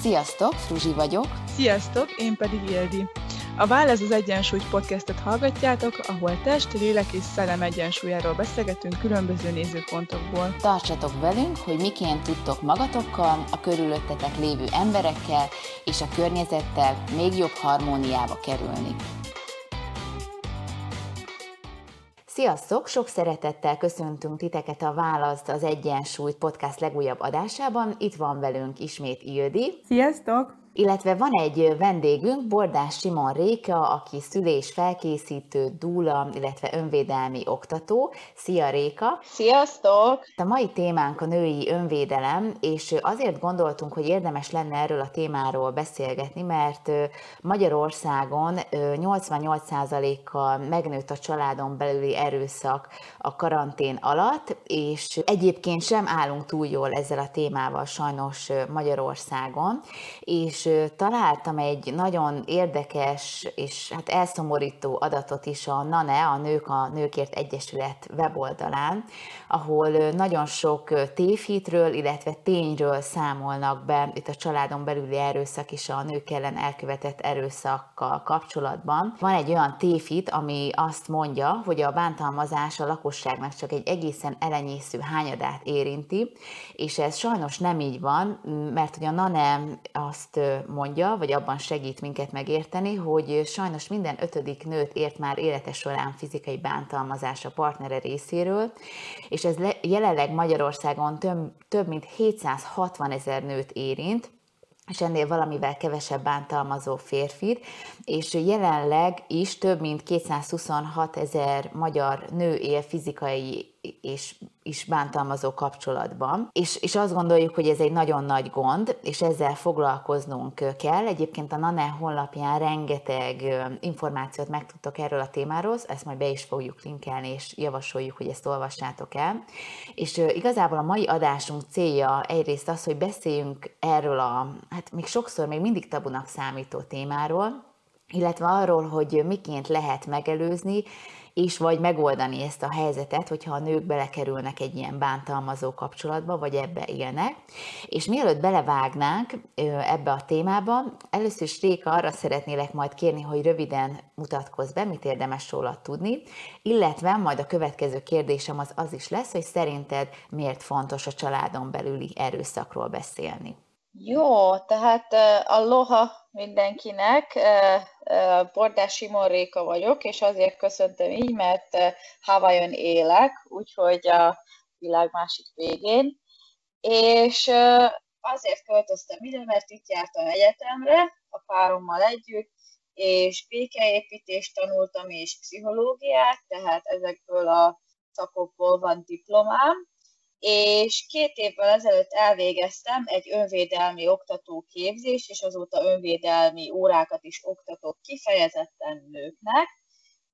Sziasztok, Fruzsi vagyok. Sziasztok, én pedig Ildi. A Válasz az Egyensúly podcastet hallgatjátok, ahol test, lélek és szellem egyensúlyáról beszélgetünk különböző nézőpontokból. Tartsatok velünk, hogy miként tudtok magatokkal, a körülöttetek lévő emberekkel és a környezettel még jobb harmóniába kerülni. Sziasztok! Sok szeretettel köszöntünk titeket a Választ az Egyensúlyt podcast legújabb adásában. Itt van velünk ismét Ildi. Sziasztok! Illetve van egy vendégünk, Bordás Simon Réka, aki szülés felkészítő, dúla, illetve önvédelmi oktató. Szia Réka! Sziasztok! A mai témánk a női önvédelem, és azért gondoltunk, hogy érdemes lenne erről a témáról beszélgetni, mert Magyarországon 88%-kal megnőtt a családon belüli erőszak a karantén alatt, és egyébként sem állunk túl jól ezzel a témával sajnos Magyarországon, és és találtam egy nagyon érdekes és hát elszomorító adatot is a NANE, a Nők a Nőkért Egyesület weboldalán, ahol nagyon sok tévhitről, illetve tényről számolnak be itt a családon belüli erőszak és a nők ellen elkövetett erőszakkal kapcsolatban. Van egy olyan tévhit, ami azt mondja, hogy a bántalmazás a lakosságnak csak egy egészen elenyésző hányadát érinti, és ez sajnos nem így van, mert hogy a NANE azt mondja, vagy abban segít minket megérteni, hogy sajnos minden ötödik nőt ért már élete során fizikai bántalmazás a partnere részéről, és ez jelenleg Magyarországon több, több mint 760 ezer nőt érint, és ennél valamivel kevesebb bántalmazó férfit, és jelenleg is több mint 226 ezer magyar nő él fizikai és is bántalmazó kapcsolatban. És, és azt gondoljuk, hogy ez egy nagyon nagy gond, és ezzel foglalkoznunk kell. Egyébként a NANE honlapján rengeteg információt megtudtok erről a témáról, ezt majd be is fogjuk linkelni, és javasoljuk, hogy ezt olvassátok el. És igazából a mai adásunk célja egyrészt az, hogy beszéljünk erről a, hát még sokszor még mindig tabunak számító témáról, illetve arról, hogy miként lehet megelőzni, és vagy megoldani ezt a helyzetet, hogyha a nők belekerülnek egy ilyen bántalmazó kapcsolatba, vagy ebbe élnek. És mielőtt belevágnánk ebbe a témába, először is Réka arra szeretnélek majd kérni, hogy röviden mutatkozz be, mit érdemes róla tudni, illetve majd a következő kérdésem az az is lesz, hogy szerinted miért fontos a családon belüli erőszakról beszélni. Jó, tehát uh, aloha mindenkinek, uh, uh, Bordás Simon Réka vagyok, és azért köszöntöm így, mert uh, Hawaiion élek, úgyhogy a világ másik végén, és uh, azért költöztem ide, mert itt jártam egyetemre a párommal együtt, és békeépítést tanultam, és pszichológiát, tehát ezekből a szakokból van diplomám, és két évvel ezelőtt elvégeztem egy önvédelmi oktatóképzést, és azóta önvédelmi órákat is oktatok kifejezetten nőknek,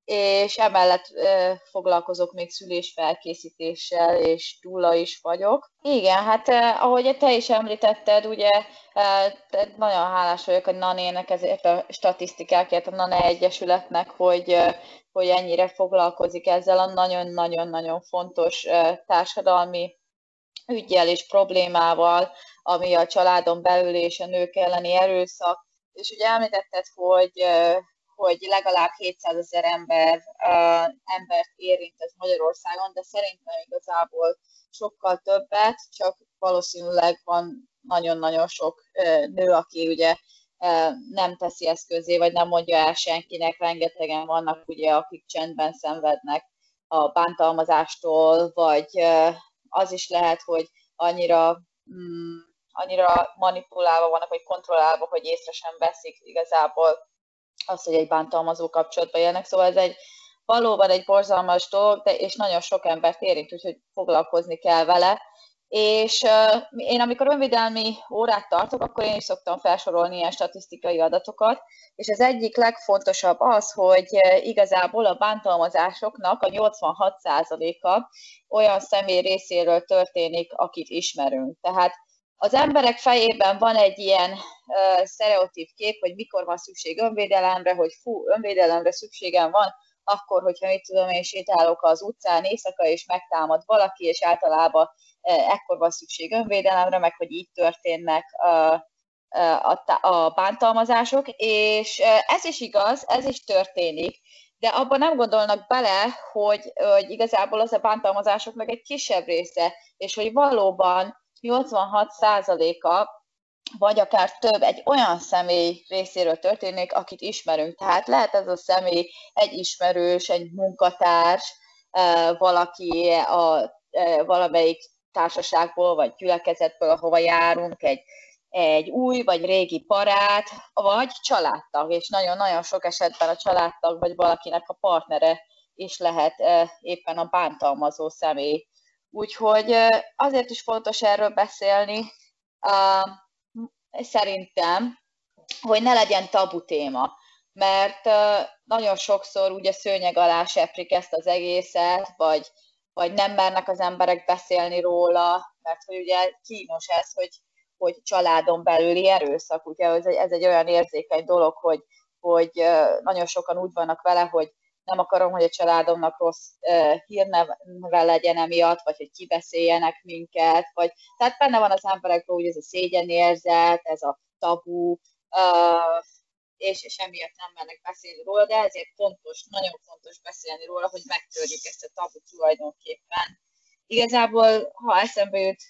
és emellett e, foglalkozok még szülésfelkészítéssel, és túla is vagyok. Igen, hát e, ahogy te is említetted, ugye e, nagyon hálás vagyok a NANE-nek ezért a statisztikákért, a NANE Egyesületnek, hogy, e, hogy ennyire foglalkozik ezzel a nagyon-nagyon-nagyon fontos e, társadalmi ügyjel és problémával, ami a családon belül és a nők elleni erőszak. És ugye említetted, hogy hogy legalább 700 ezer ember, uh, embert érint ez Magyarországon, de szerintem igazából sokkal többet, csak valószínűleg van nagyon-nagyon sok uh, nő, aki ugye uh, nem teszi ezt közé, vagy nem mondja el senkinek, rengetegen vannak ugye, akik csendben szenvednek a bántalmazástól, vagy uh, az is lehet, hogy annyira mm, annyira manipulálva vannak, vagy kontrollálva, hogy észre sem veszik igazából az, hogy egy bántalmazó kapcsolatban élnek. Szóval ez egy valóban egy borzalmas dolog, de és nagyon sok embert érint, úgyhogy foglalkozni kell vele. És uh, én amikor önvédelmi órát tartok, akkor én is szoktam felsorolni ilyen statisztikai adatokat, és az egyik legfontosabb az, hogy igazából a bántalmazásoknak a 86%-a olyan személy részéről történik, akit ismerünk. Tehát az emberek fejében van egy ilyen uh, sztereotíp kép, hogy mikor van szükség önvédelemre, hogy fú, önvédelemre szükségem van, akkor, hogyha mit tudom én, sétálok az utcán éjszaka, és megtámad valaki, és általában uh, ekkor van szükség önvédelemre, meg hogy így történnek uh, a, a bántalmazások, és ez is igaz, ez is történik, de abban nem gondolnak bele, hogy, hogy igazából az a bántalmazásoknak egy kisebb része, és hogy valóban 86%-a vagy akár több egy olyan személy részéről történik, akit ismerünk. Tehát lehet ez a személy egy ismerős, egy munkatárs, valaki a valamelyik társaságból, vagy gyülekezetből, ahova járunk, egy, egy új vagy régi parát, vagy családtag, és nagyon-nagyon sok esetben a családtag, vagy valakinek a partnere is lehet éppen a bántalmazó személy. Úgyhogy azért is fontos erről beszélni, szerintem, hogy ne legyen tabu téma, mert nagyon sokszor ugye szőnyeg alá seprik ezt az egészet, vagy, vagy nem mernek az emberek beszélni róla, mert hogy ugye kínos ez, hogy, hogy családon belüli erőszak, ugye ez egy, ez egy olyan érzékeny dolog, hogy, hogy nagyon sokan úgy vannak vele, hogy nem akarom, hogy a családomnak rossz uh, hírneve legyen emiatt, vagy hogy kibeszéljenek minket, vagy tehát benne van az emberekben úgy ez a szégyenérzet, ez a tabu, és, és emiatt nem mennek beszélni róla, de ezért fontos, nagyon fontos beszélni róla, hogy megtörjük ezt a tabu tulajdonképpen. Igazából, ha eszembe jut,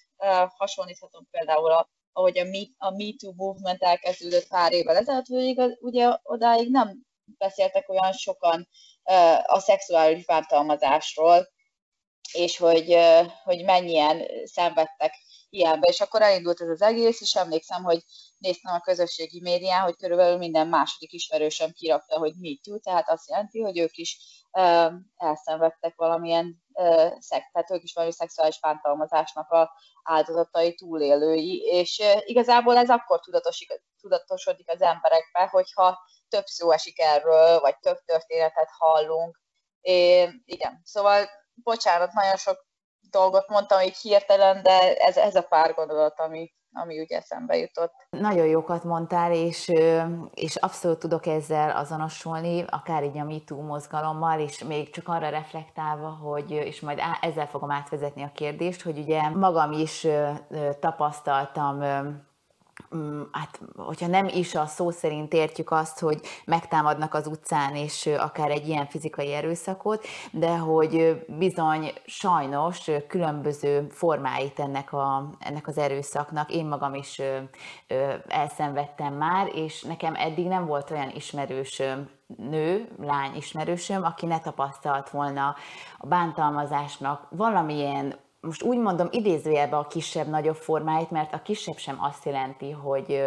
hasonlíthatom például a ahogy a Me, a Me Too movement elkezdődött pár évvel ezelőtt, ugye odáig nem beszéltek olyan sokan a szexuális bántalmazásról, és hogy, hogy mennyien szenvedtek ilyenbe. És akkor elindult ez az egész, és emlékszem, hogy néztem a közösségi médián, hogy körülbelül minden második ismerősöm kirakta, hogy me too, tehát azt jelenti, hogy ők is uh, elszenvedtek valamilyen uh, szex, tehát ők is valami szexuális bántalmazásnak a áldozatai, túlélői, és igazából ez akkor tudatosodik az emberekbe, hogyha több szó esik erről, vagy több történetet hallunk. É, igen, szóval bocsánat, nagyon sok dolgot mondtam így hirtelen, de ez, ez a pár gondolat, ami, ami ugye eszembe jutott. Nagyon jókat mondtál, és, és abszolút tudok ezzel azonosulni, akár így a MeToo mozgalommal, és még csak arra reflektálva, hogy, és majd ezzel fogom átvezetni a kérdést, hogy ugye magam is tapasztaltam hát, hogyha nem is a szó szerint értjük azt, hogy megtámadnak az utcán, és akár egy ilyen fizikai erőszakot, de hogy bizony sajnos különböző formáit ennek, a, ennek az erőszaknak. Én magam is elszenvedtem már, és nekem eddig nem volt olyan ismerős nő, lány ismerősöm, aki ne tapasztalt volna a bántalmazásnak valamilyen most úgy mondom idézőjelbe a kisebb-nagyobb formáit, mert a kisebb sem azt jelenti, hogy,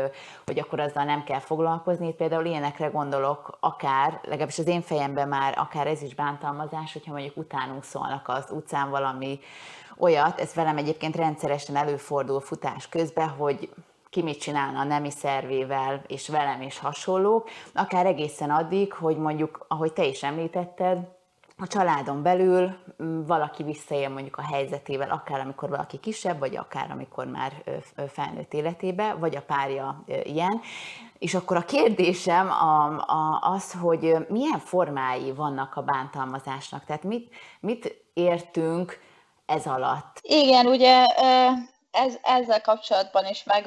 hogy akkor azzal nem kell foglalkozni. Itt például ilyenekre gondolok, akár, legalábbis az én fejemben már akár ez is bántalmazás, hogyha mondjuk utánunk szólnak az utcán valami olyat, ez velem egyébként rendszeresen előfordul futás közben, hogy ki mit csinálna a nemi szervével, és velem is hasonlók, akár egészen addig, hogy mondjuk, ahogy te is említetted, a családon belül valaki visszaél mondjuk a helyzetével, akár amikor valaki kisebb, vagy akár amikor már felnőtt életébe, vagy a párja ilyen. És akkor a kérdésem az, hogy milyen formái vannak a bántalmazásnak, tehát mit, mit értünk ez alatt? Igen, ugye ez, ezzel kapcsolatban is meg,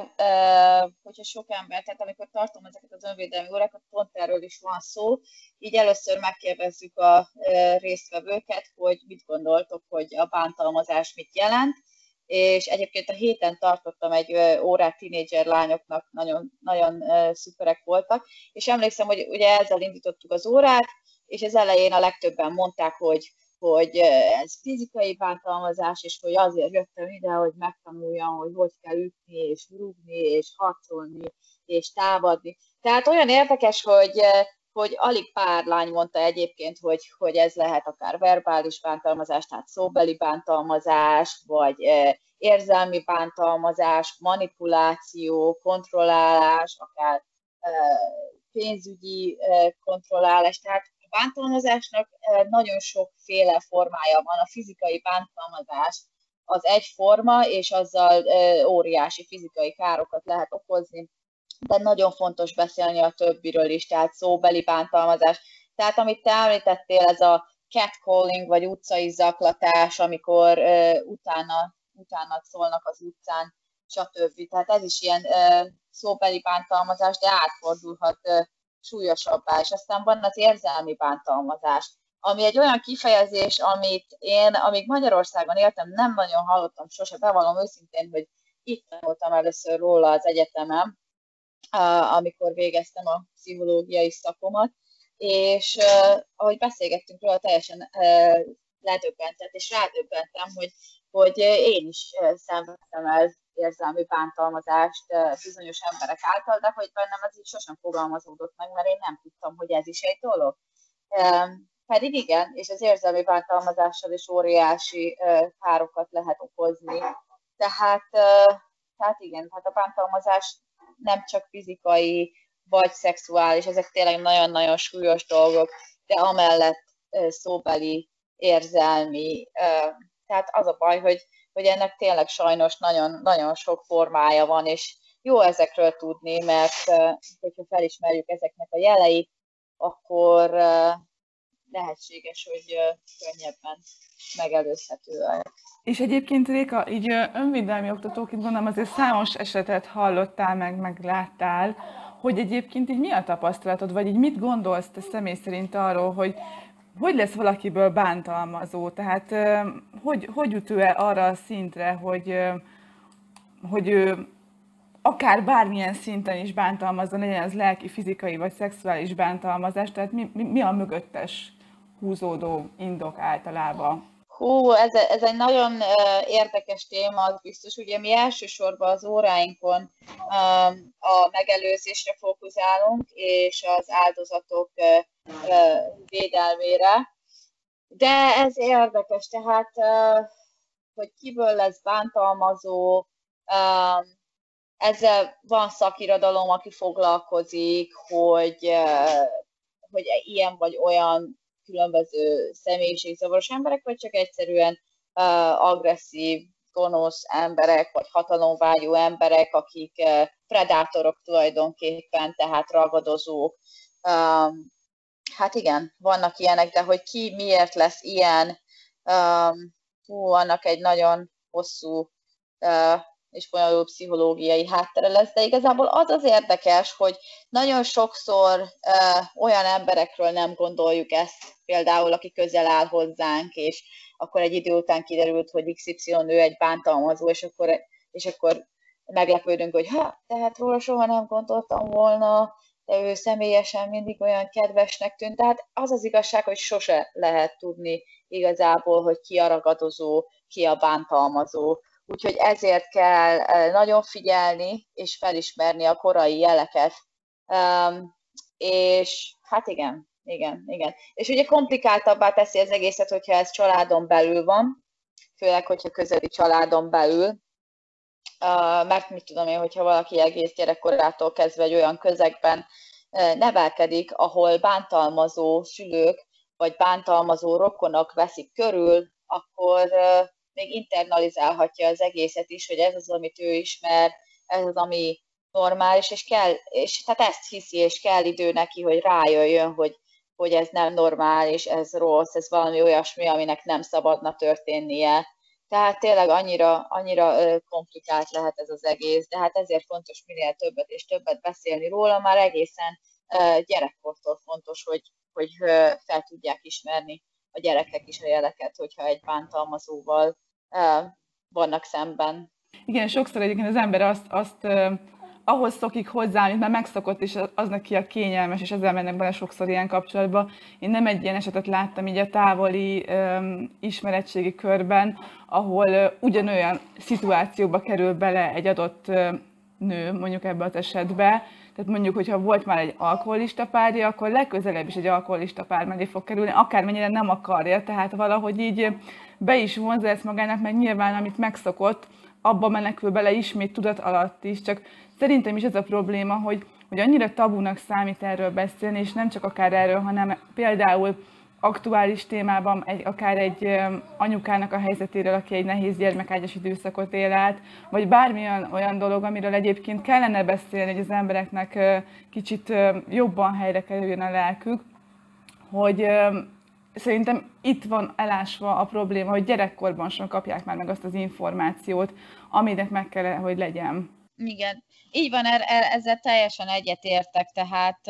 hogyha sok ember, tehát amikor tartom ezeket az önvédelmi órákat, pont erről is van szó, így először megkérdezzük a résztvevőket, hogy mit gondoltok, hogy a bántalmazás mit jelent, és egyébként a héten tartottam egy órát tínédzser lányoknak, nagyon, nagyon szuperek voltak, és emlékszem, hogy ugye ezzel indítottuk az órát, és az elején a legtöbben mondták, hogy hogy ez fizikai bántalmazás, és hogy azért jöttem ide, hogy megtanuljam, hogy hogy kell ütni, és rúgni, és harcolni, és támadni. Tehát olyan érdekes, hogy, hogy alig pár lány mondta egyébként, hogy, hogy ez lehet akár verbális bántalmazás, tehát szóbeli bántalmazás, vagy érzelmi bántalmazás, manipuláció, kontrollálás, akár pénzügyi kontrollálás, tehát bántalmazásnak nagyon sokféle formája van. A fizikai bántalmazás az egy forma, és azzal óriási fizikai károkat lehet okozni, de nagyon fontos beszélni a többiről is, tehát szóbeli bántalmazás. Tehát amit te említettél, ez a catcalling, vagy utcai zaklatás, amikor uh, utána, utána szólnak az utcán, stb. Tehát ez is ilyen szóbeli bántalmazás, de átfordulhat súlyosabbá. És aztán van az érzelmi bántalmazás, ami egy olyan kifejezés, amit én, amíg Magyarországon éltem, nem nagyon hallottam sose, bevallom őszintén, hogy itt voltam először róla az egyetemem, amikor végeztem a pszichológiai szakomat, és ahogy beszélgettünk róla, teljesen ledöbbentett, és rádöbbentem, hogy, hogy én is szenvedtem el érzelmi bántalmazást bizonyos emberek által, de hogy bennem ez így sosem fogalmazódott meg, mert én nem tudtam, hogy ez is egy dolog. Pedig igen, és az érzelmi bántalmazással is óriási károkat lehet okozni. Tehát, tehát igen, tehát a bántalmazás nem csak fizikai vagy szexuális, ezek tényleg nagyon-nagyon súlyos dolgok, de amellett szóbeli, érzelmi. Tehát az a baj, hogy, hogy ennek tényleg sajnos nagyon, nagyon sok formája van, és jó ezekről tudni, mert hogyha felismerjük ezeknek a jeleit, akkor lehetséges, hogy könnyebben megelőzhetőek. És egyébként Réka, így önvédelmi oktatóként gondolom azért számos esetet hallottál meg, meg láttál, hogy egyébként így mi a tapasztalatod, vagy így mit gondolsz te személy szerint arról, hogy hogy lesz valakiből bántalmazó? Tehát hogy, hogy jut ő arra a szintre, hogy, hogy ő akár bármilyen szinten is bántalmazza, legyen az lelki, fizikai vagy szexuális bántalmazás, tehát mi, mi, mi a mögöttes húzódó indok általában? Hú, ez, ez egy nagyon érdekes téma, az biztos. Ugye mi elsősorban az óráinkon a megelőzésre fókuszálunk, és az áldozatok védelmére. De ez érdekes, tehát, hogy kiből lesz bántalmazó, ezzel van szakirodalom, aki foglalkozik, hogy, hogy ilyen vagy olyan különböző személyiségzavaros emberek, vagy csak egyszerűen uh, agresszív, gonosz emberek, vagy hatalomvágyú emberek, akik uh, predátorok tulajdonképpen, tehát ragadozók. Um, hát igen, vannak ilyenek, de hogy ki miért lesz ilyen, um, hú, annak egy nagyon hosszú uh, és bonyolult pszichológiai háttere lesz, de igazából az az érdekes, hogy nagyon sokszor uh, olyan emberekről nem gondoljuk ezt, például aki közel áll hozzánk, és akkor egy idő után kiderült, hogy XY ő egy bántalmazó, és akkor, és akkor meglepődünk, hogy ha, tehát róla soha nem gondoltam volna, de ő személyesen mindig olyan kedvesnek tűnt. Tehát az az igazság, hogy sose lehet tudni igazából, hogy ki a ragadozó, ki a bántalmazó Úgyhogy ezért kell nagyon figyelni és felismerni a korai jeleket. Um, és hát igen, igen, igen. És ugye komplikáltabbá teszi az egészet, hogyha ez családon belül van, főleg, hogyha közeli családon belül, mert mit tudom én, hogyha valaki egész gyerekkorától kezdve egy olyan közegben nevelkedik, ahol bántalmazó szülők vagy bántalmazó rokonok veszik körül, akkor még internalizálhatja az egészet is, hogy ez az, amit ő ismer, ez az, ami normális, és kell, és tehát ezt hiszi, és kell idő neki, hogy rájöjjön, hogy, hogy ez nem normális, ez rossz, ez valami olyasmi, aminek nem szabadna történnie. Tehát tényleg annyira, annyira komplikált lehet ez az egész, de hát ezért fontos minél többet és többet beszélni róla, már egészen gyerekkortól fontos, hogy, hogy fel tudják ismerni a gyerekek is a jeleket, hogyha egy bántalmazóval vannak szemben. Igen, sokszor egyébként az ember azt, azt ahhoz szokik hozzá, amit már megszokott, és az neki a kényelmes, és ezzel mennek bele sokszor ilyen kapcsolatba. Én nem egy ilyen esetet láttam így a távoli um, ismeretségi körben, ahol uh, ugyanolyan szituációba kerül bele egy adott uh, nő, mondjuk ebbe az esetbe, tehát mondjuk, hogyha volt már egy alkoholista párja, akkor legközelebb is egy alkoholista pár mellé fog kerülni, akármennyire nem akarja, tehát valahogy így be is vonza ezt magának, mert nyilván amit megszokott, abba menekül bele ismét tudat alatt is, csak szerintem is ez a probléma, hogy, hogy annyira tabunak számít erről beszélni, és nem csak akár erről, hanem például aktuális témában egy, akár egy anyukának a helyzetéről, aki egy nehéz gyermekágyas időszakot él át, vagy bármilyen olyan dolog, amiről egyébként kellene beszélni, hogy az embereknek kicsit jobban helyre kerüljön a lelkük, hogy szerintem itt van elásva a probléma, hogy gyerekkorban sem kapják már meg azt az információt, aminek meg kell, hogy legyen. Igen, így van, er, er, ezzel teljesen egyetértek, tehát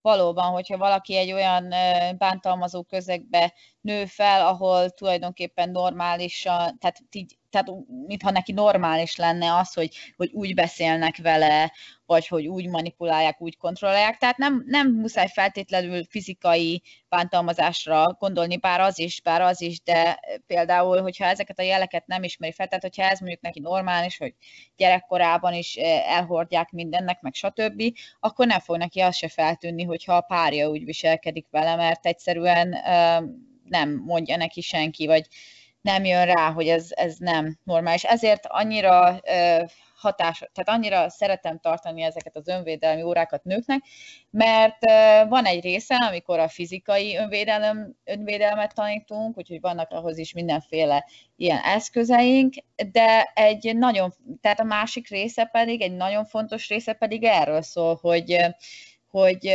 valóban, hogyha valaki egy olyan bántalmazó közegbe nő fel, ahol tulajdonképpen normálisan, tehát így tehát mintha neki normális lenne az, hogy, hogy úgy beszélnek vele, vagy hogy úgy manipulálják, úgy kontrollálják. Tehát nem, nem muszáj feltétlenül fizikai bántalmazásra gondolni, bár az is, bár az is, de például, hogyha ezeket a jeleket nem ismeri fel, tehát hogyha ez mondjuk neki normális, hogy gyerekkorában is eh, elhordják mindennek, meg stb., akkor nem fog neki az se feltűnni, hogyha a párja úgy viselkedik vele, mert egyszerűen eh, nem mondja neki senki, vagy nem jön rá, hogy ez, ez nem normális. Ezért annyira hatás, tehát annyira szeretem tartani ezeket az önvédelmi órákat nőknek, mert van egy része, amikor a fizikai önvédelem, önvédelmet tanítunk, úgyhogy vannak ahhoz is mindenféle ilyen eszközeink, de egy nagyon, tehát a másik része pedig, egy nagyon fontos része pedig erről szól, hogy hogy,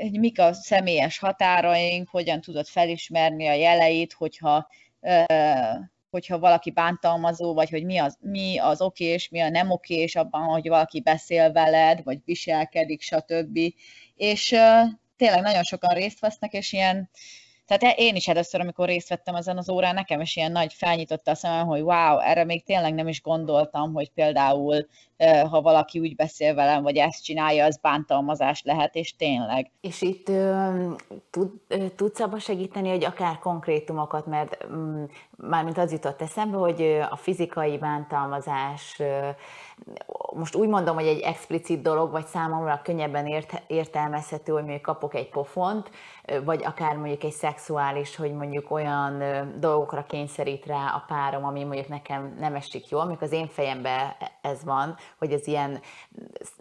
hogy mik a személyes határaink, hogyan tudod felismerni a jeleit, hogyha hogyha valaki bántalmazó, vagy hogy mi az, mi az oké és mi a nem oké, és abban, hogy valaki beszél veled, vagy viselkedik, stb. És tényleg nagyon sokan részt vesznek, és ilyen tehát én is először, amikor részt vettem ezen az órán, nekem is ilyen nagy felnyitotta a szemem, hogy wow, erre még tényleg nem is gondoltam, hogy például ha valaki úgy beszél velem, vagy ezt csinálja, az bántalmazás lehet, és tényleg. És itt tud, tudsz abba segíteni, hogy akár konkrétumokat, mert mm, mármint az jutott eszembe, hogy a fizikai bántalmazás most úgy mondom, hogy egy explicit dolog, vagy számomra könnyebben ért, értelmezhető, hogy mondjuk kapok egy pofont, vagy akár mondjuk egy szexuális, hogy mondjuk olyan dolgokra kényszerít rá a párom, ami mondjuk nekem nem esik jól, amikor az én fejemben ez van, hogy ez ilyen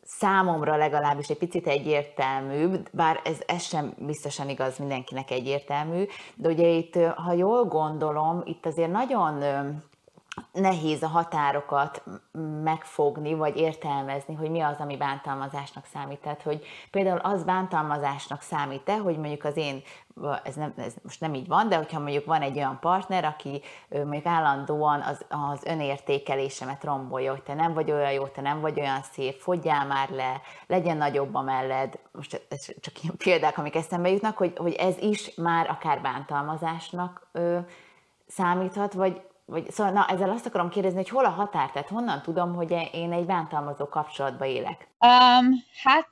számomra legalábbis egy picit egyértelmű, bár ez, ez sem biztosan igaz mindenkinek egyértelmű, de ugye itt, ha jól gondolom, itt azért nagyon nehéz a határokat megfogni, vagy értelmezni, hogy mi az, ami bántalmazásnak számít. Tehát, hogy például az bántalmazásnak számít-e, hogy mondjuk az én, ez, nem, ez most nem így van, de hogyha mondjuk van egy olyan partner, aki mondjuk állandóan az, az önértékelésemet rombolja, hogy te nem vagy olyan jó, te nem vagy olyan szép, fogyjál már le, legyen nagyobb a melled, most ez csak ilyen példák, amik eszembe jutnak, hogy, hogy ez is már akár bántalmazásnak ö, számíthat, vagy, vagy, szóval na, ezzel azt akarom kérdezni, hogy hol a határ, tehát honnan tudom, hogy én egy bántalmazó kapcsolatba élek? Um, hát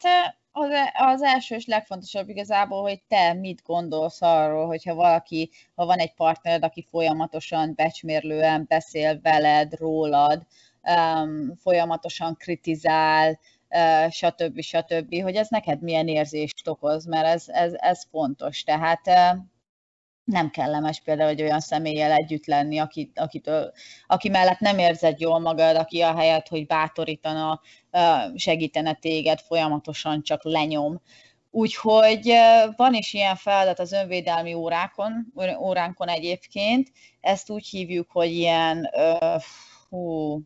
az, az első és legfontosabb igazából, hogy te mit gondolsz arról, hogyha valaki, ha van egy partnered, aki folyamatosan becsmérlően beszél veled, rólad, um, folyamatosan kritizál, uh, stb. stb., hogy ez neked milyen érzést okoz, mert ez, ez, ez fontos. Tehát nem kellemes például hogy olyan személlyel együtt lenni, aki, akitől, aki mellett nem érzed jól magad, aki a helyet, hogy bátorítana, segítene téged, folyamatosan csak lenyom. Úgyhogy van is ilyen feladat az önvédelmi órákon, óránkon egyébként, ezt úgy hívjuk, hogy ilyen hú,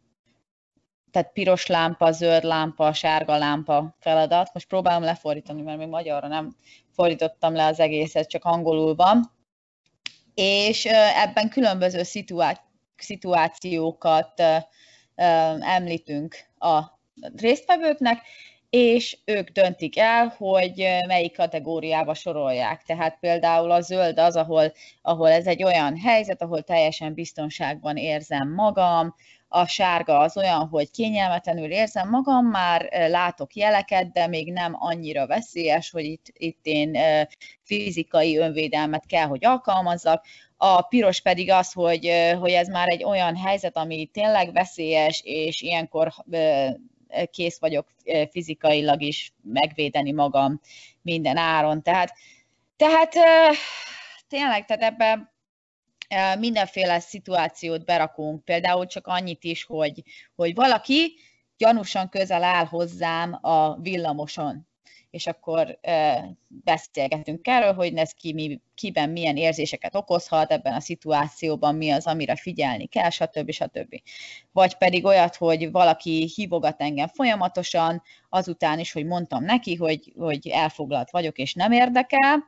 tehát piros lámpa, zöld lámpa, sárga lámpa feladat. Most próbálom lefordítani, mert még magyarra nem fordítottam le az egészet, csak angolul van és ebben különböző szituációkat említünk a résztvevőknek, és ők döntik el, hogy melyik kategóriába sorolják. Tehát például a zöld az, ahol, ahol ez egy olyan helyzet, ahol teljesen biztonságban érzem magam, a sárga az olyan, hogy kényelmetlenül érzem magam, már látok jeleket, de még nem annyira veszélyes, hogy itt, itt én fizikai önvédelmet kell, hogy alkalmazzak. A piros pedig az, hogy, hogy ez már egy olyan helyzet, ami tényleg veszélyes, és ilyenkor kész vagyok fizikailag is megvédeni magam minden áron. Tehát, tehát tényleg, tehát ebben mindenféle szituációt berakunk, például csak annyit is, hogy, hogy valaki gyanúsan közel áll hozzám a villamoson, és akkor beszélgetünk erről, hogy ez ki, mi, kiben milyen érzéseket okozhat, ebben a szituációban mi az, amire figyelni kell, stb. stb. Vagy pedig olyat, hogy valaki hívogat engem folyamatosan, azután is, hogy mondtam neki, hogy, hogy elfoglalt vagyok és nem érdekel,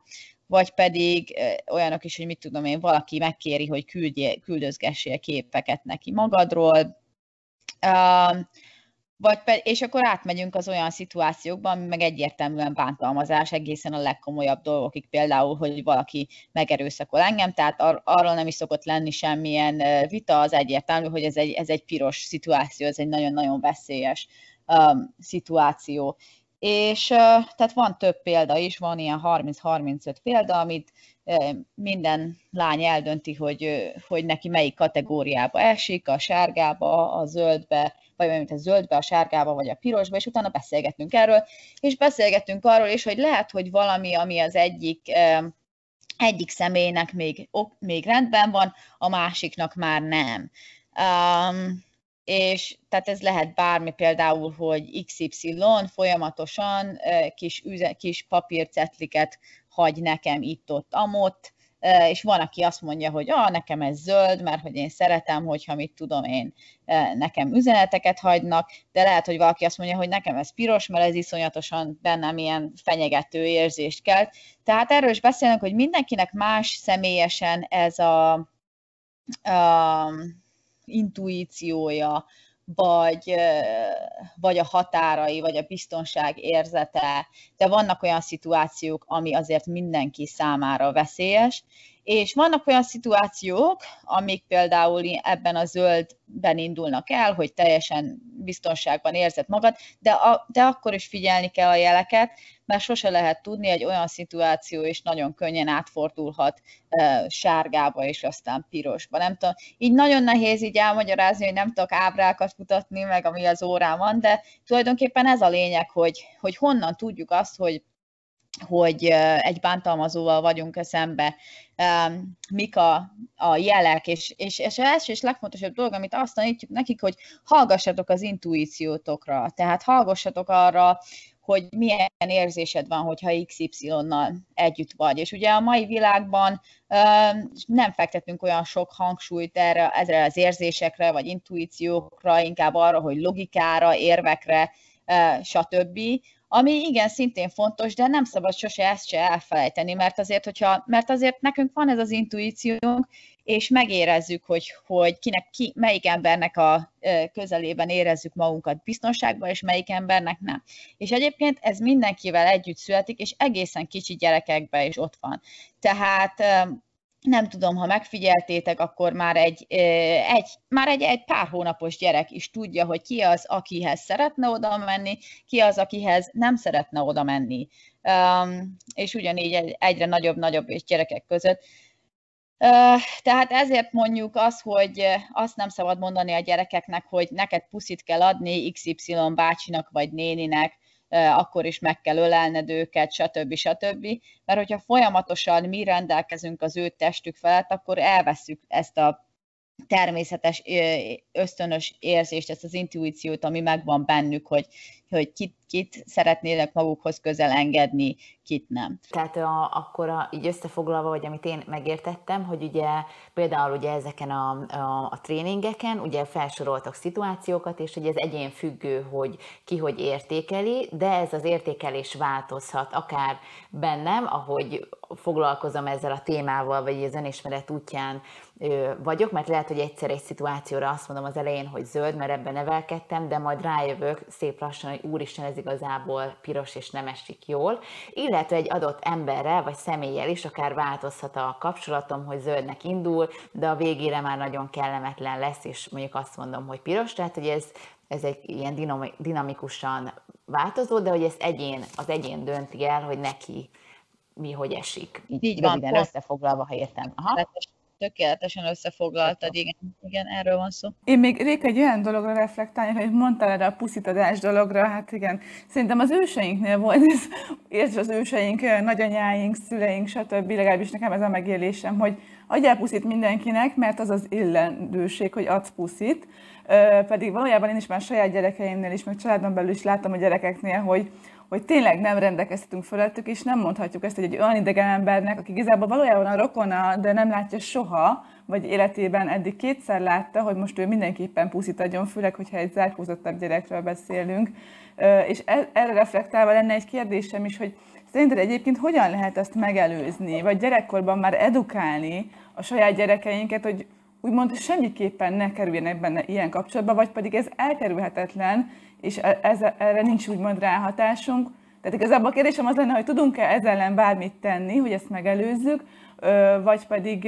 vagy pedig olyanok is, hogy mit tudom én, valaki megkéri, hogy küldje, küldözgessél képeket neki magadról, vagy pe- és akkor átmegyünk az olyan szituációkban, ami meg egyértelműen bántalmazás egészen a legkomolyabb dolgokig, például, hogy valaki megerőszakol engem, tehát ar- arról nem is szokott lenni semmilyen vita, az egyértelmű, hogy ez egy, ez egy piros szituáció, ez egy nagyon-nagyon veszélyes um, szituáció. És tehát van több példa is, van ilyen 30-35 példa, amit minden lány eldönti, hogy, hogy neki melyik kategóriába esik, a sárgába, a zöldbe, vagy mint a zöldbe, a sárgába, vagy a pirosba, és utána beszélgetünk erről, és beszélgetünk arról is, hogy lehet, hogy valami, ami az egyik egyik személynek még, még rendben van, a másiknak már nem. Um, és tehát ez lehet bármi, például, hogy XY folyamatosan kis, üze, kis papírcetliket hagy nekem itt-ott, amott, és van, aki azt mondja, hogy ah, nekem ez zöld, mert hogy én szeretem, hogyha mit tudom én, nekem üzeneteket hagynak, de lehet, hogy valaki azt mondja, hogy nekem ez piros, mert ez iszonyatosan bennem ilyen fenyegető érzést kelt. Tehát erről is beszélünk, hogy mindenkinek más személyesen ez a, a intuíciója, vagy, vagy a határai, vagy a biztonság érzete, de vannak olyan szituációk, ami azért mindenki számára veszélyes, és vannak olyan szituációk, amik például ebben a zöldben indulnak el, hogy teljesen biztonságban érzed magad, de, a, de akkor is figyelni kell a jeleket, mert sose lehet tudni, egy olyan szituáció is nagyon könnyen átfordulhat e, sárgába, és aztán pirosba. Nem tudom, így nagyon nehéz így elmagyarázni, hogy nem tudok ábrákat mutatni, meg ami az órán van, de tulajdonképpen ez a lényeg, hogy, hogy honnan tudjuk azt, hogy hogy egy bántalmazóval vagyunk szembe, mik a, a jelek, és, és, és az első és legfontosabb dolog, amit azt tanítjuk nekik, hogy hallgassatok az intuíciótokra, tehát hallgassatok arra, hogy milyen érzésed van, hogyha XY-nal együtt vagy. És ugye a mai világban nem fektetünk olyan sok hangsúlyt erre, ezre az érzésekre, vagy intuíciókra, inkább arra, hogy logikára, érvekre, stb., ami igen, szintén fontos, de nem szabad sose ezt se elfelejteni, mert azért, hogyha, mert azért nekünk van ez az intuíciónk, és megérezzük, hogy, hogy kinek, ki, melyik embernek a közelében érezzük magunkat biztonságban, és melyik embernek nem. És egyébként ez mindenkivel együtt születik, és egészen kicsi gyerekekben is ott van. Tehát nem tudom, ha megfigyeltétek, akkor már egy, egy, már egy, egy pár hónapos gyerek is tudja, hogy ki az, akihez szeretne oda menni, ki az, akihez nem szeretne oda menni. És ugyanígy egyre nagyobb-nagyobb és gyerekek között. Tehát ezért mondjuk az, hogy azt nem szabad mondani a gyerekeknek, hogy neked puszit kell adni XY bácsinak vagy néninek, akkor is meg kell ölelned őket, stb. stb. Mert hogyha folyamatosan mi rendelkezünk az ő testük felett, akkor elveszük ezt a természetes, ösztönös érzést, ezt az intuíciót, ami megvan bennük, hogy, hogy kit, kit szeretnének magukhoz közel engedni, kit nem. Tehát a, akkor a, így összefoglalva, vagy amit én megértettem, hogy ugye például ugye ezeken a, a, a tréningeken ugye felsoroltak szituációkat, és hogy ez egyén függő, hogy ki hogy értékeli, de ez az értékelés változhat, akár bennem, ahogy foglalkozom ezzel a témával, vagy az önismeret útján vagyok, mert lehet, hogy egyszer egy szituációra azt mondom az elején, hogy zöld, mert ebben nevelkedtem, de majd rájövök szép lassan, hogy úristen, ez igazából piros és nem esik jól. Illetve egy adott emberrel vagy személlyel is akár változhat a kapcsolatom, hogy zöldnek indul, de a végére már nagyon kellemetlen lesz, és mondjuk azt mondom, hogy piros, tehát hogy ez, ez egy ilyen dinamikusan változó, de hogy ez egyén, az egyén dönti el, hogy neki mi hogy esik. Így, Így van, összefoglalva, ha értem. Aha tökéletesen összefoglaltad, igen, igen, erről van szó. Én még Rék egy olyan dologra reflektálni, hogy mondtál erre a puszitadás dologra, hát igen, szerintem az őseinknél volt ez, és az őseink, nagyanyáink, szüleink, stb. legalábbis nekem ez a megélésem, hogy adjál puszit mindenkinek, mert az az illendőség, hogy adsz puszit, pedig valójában én is már saját gyerekeimnél is, meg családon belül is láttam a gyerekeknél, hogy hogy tényleg nem rendelkezhetünk felettük, és nem mondhatjuk ezt egy olyan idegen embernek, aki igazából valójában a rokona, de nem látja soha, vagy életében eddig kétszer látta, hogy most ő mindenképpen puszit adjon, főleg, hogyha egy zárkózottabb gyerekről beszélünk. És e, erre reflektálva lenne egy kérdésem is, hogy Szerinted egyébként hogyan lehet ezt megelőzni, vagy gyerekkorban már edukálni a saját gyerekeinket, hogy úgymond semmiképpen ne kerüljenek benne ilyen kapcsolatba, vagy pedig ez elkerülhetetlen, és e- ez, erre nincs úgymond ráhatásunk. Tehát igazából a kérdésem az lenne, hogy tudunk-e ezzel ellen bármit tenni, hogy ezt megelőzzük, vagy pedig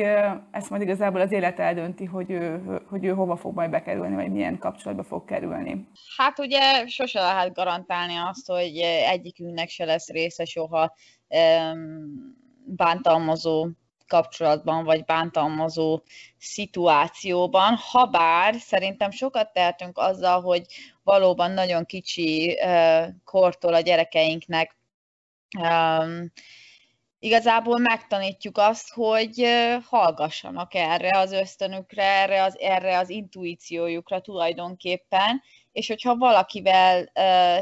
ezt majd igazából az élet eldönti, hogy ő, hogy ő hova fog majd bekerülni, vagy milyen kapcsolatba fog kerülni. Hát ugye sose lehet garantálni azt, hogy egyikünknek se lesz része soha bántalmazó kapcsolatban, vagy bántalmazó szituációban, ha bár szerintem sokat tehetünk azzal, hogy valóban nagyon kicsi kortól a gyerekeinknek igazából megtanítjuk azt, hogy hallgassanak erre az ösztönükre, erre az, erre az intuíciójukra tulajdonképpen, és hogyha valakivel,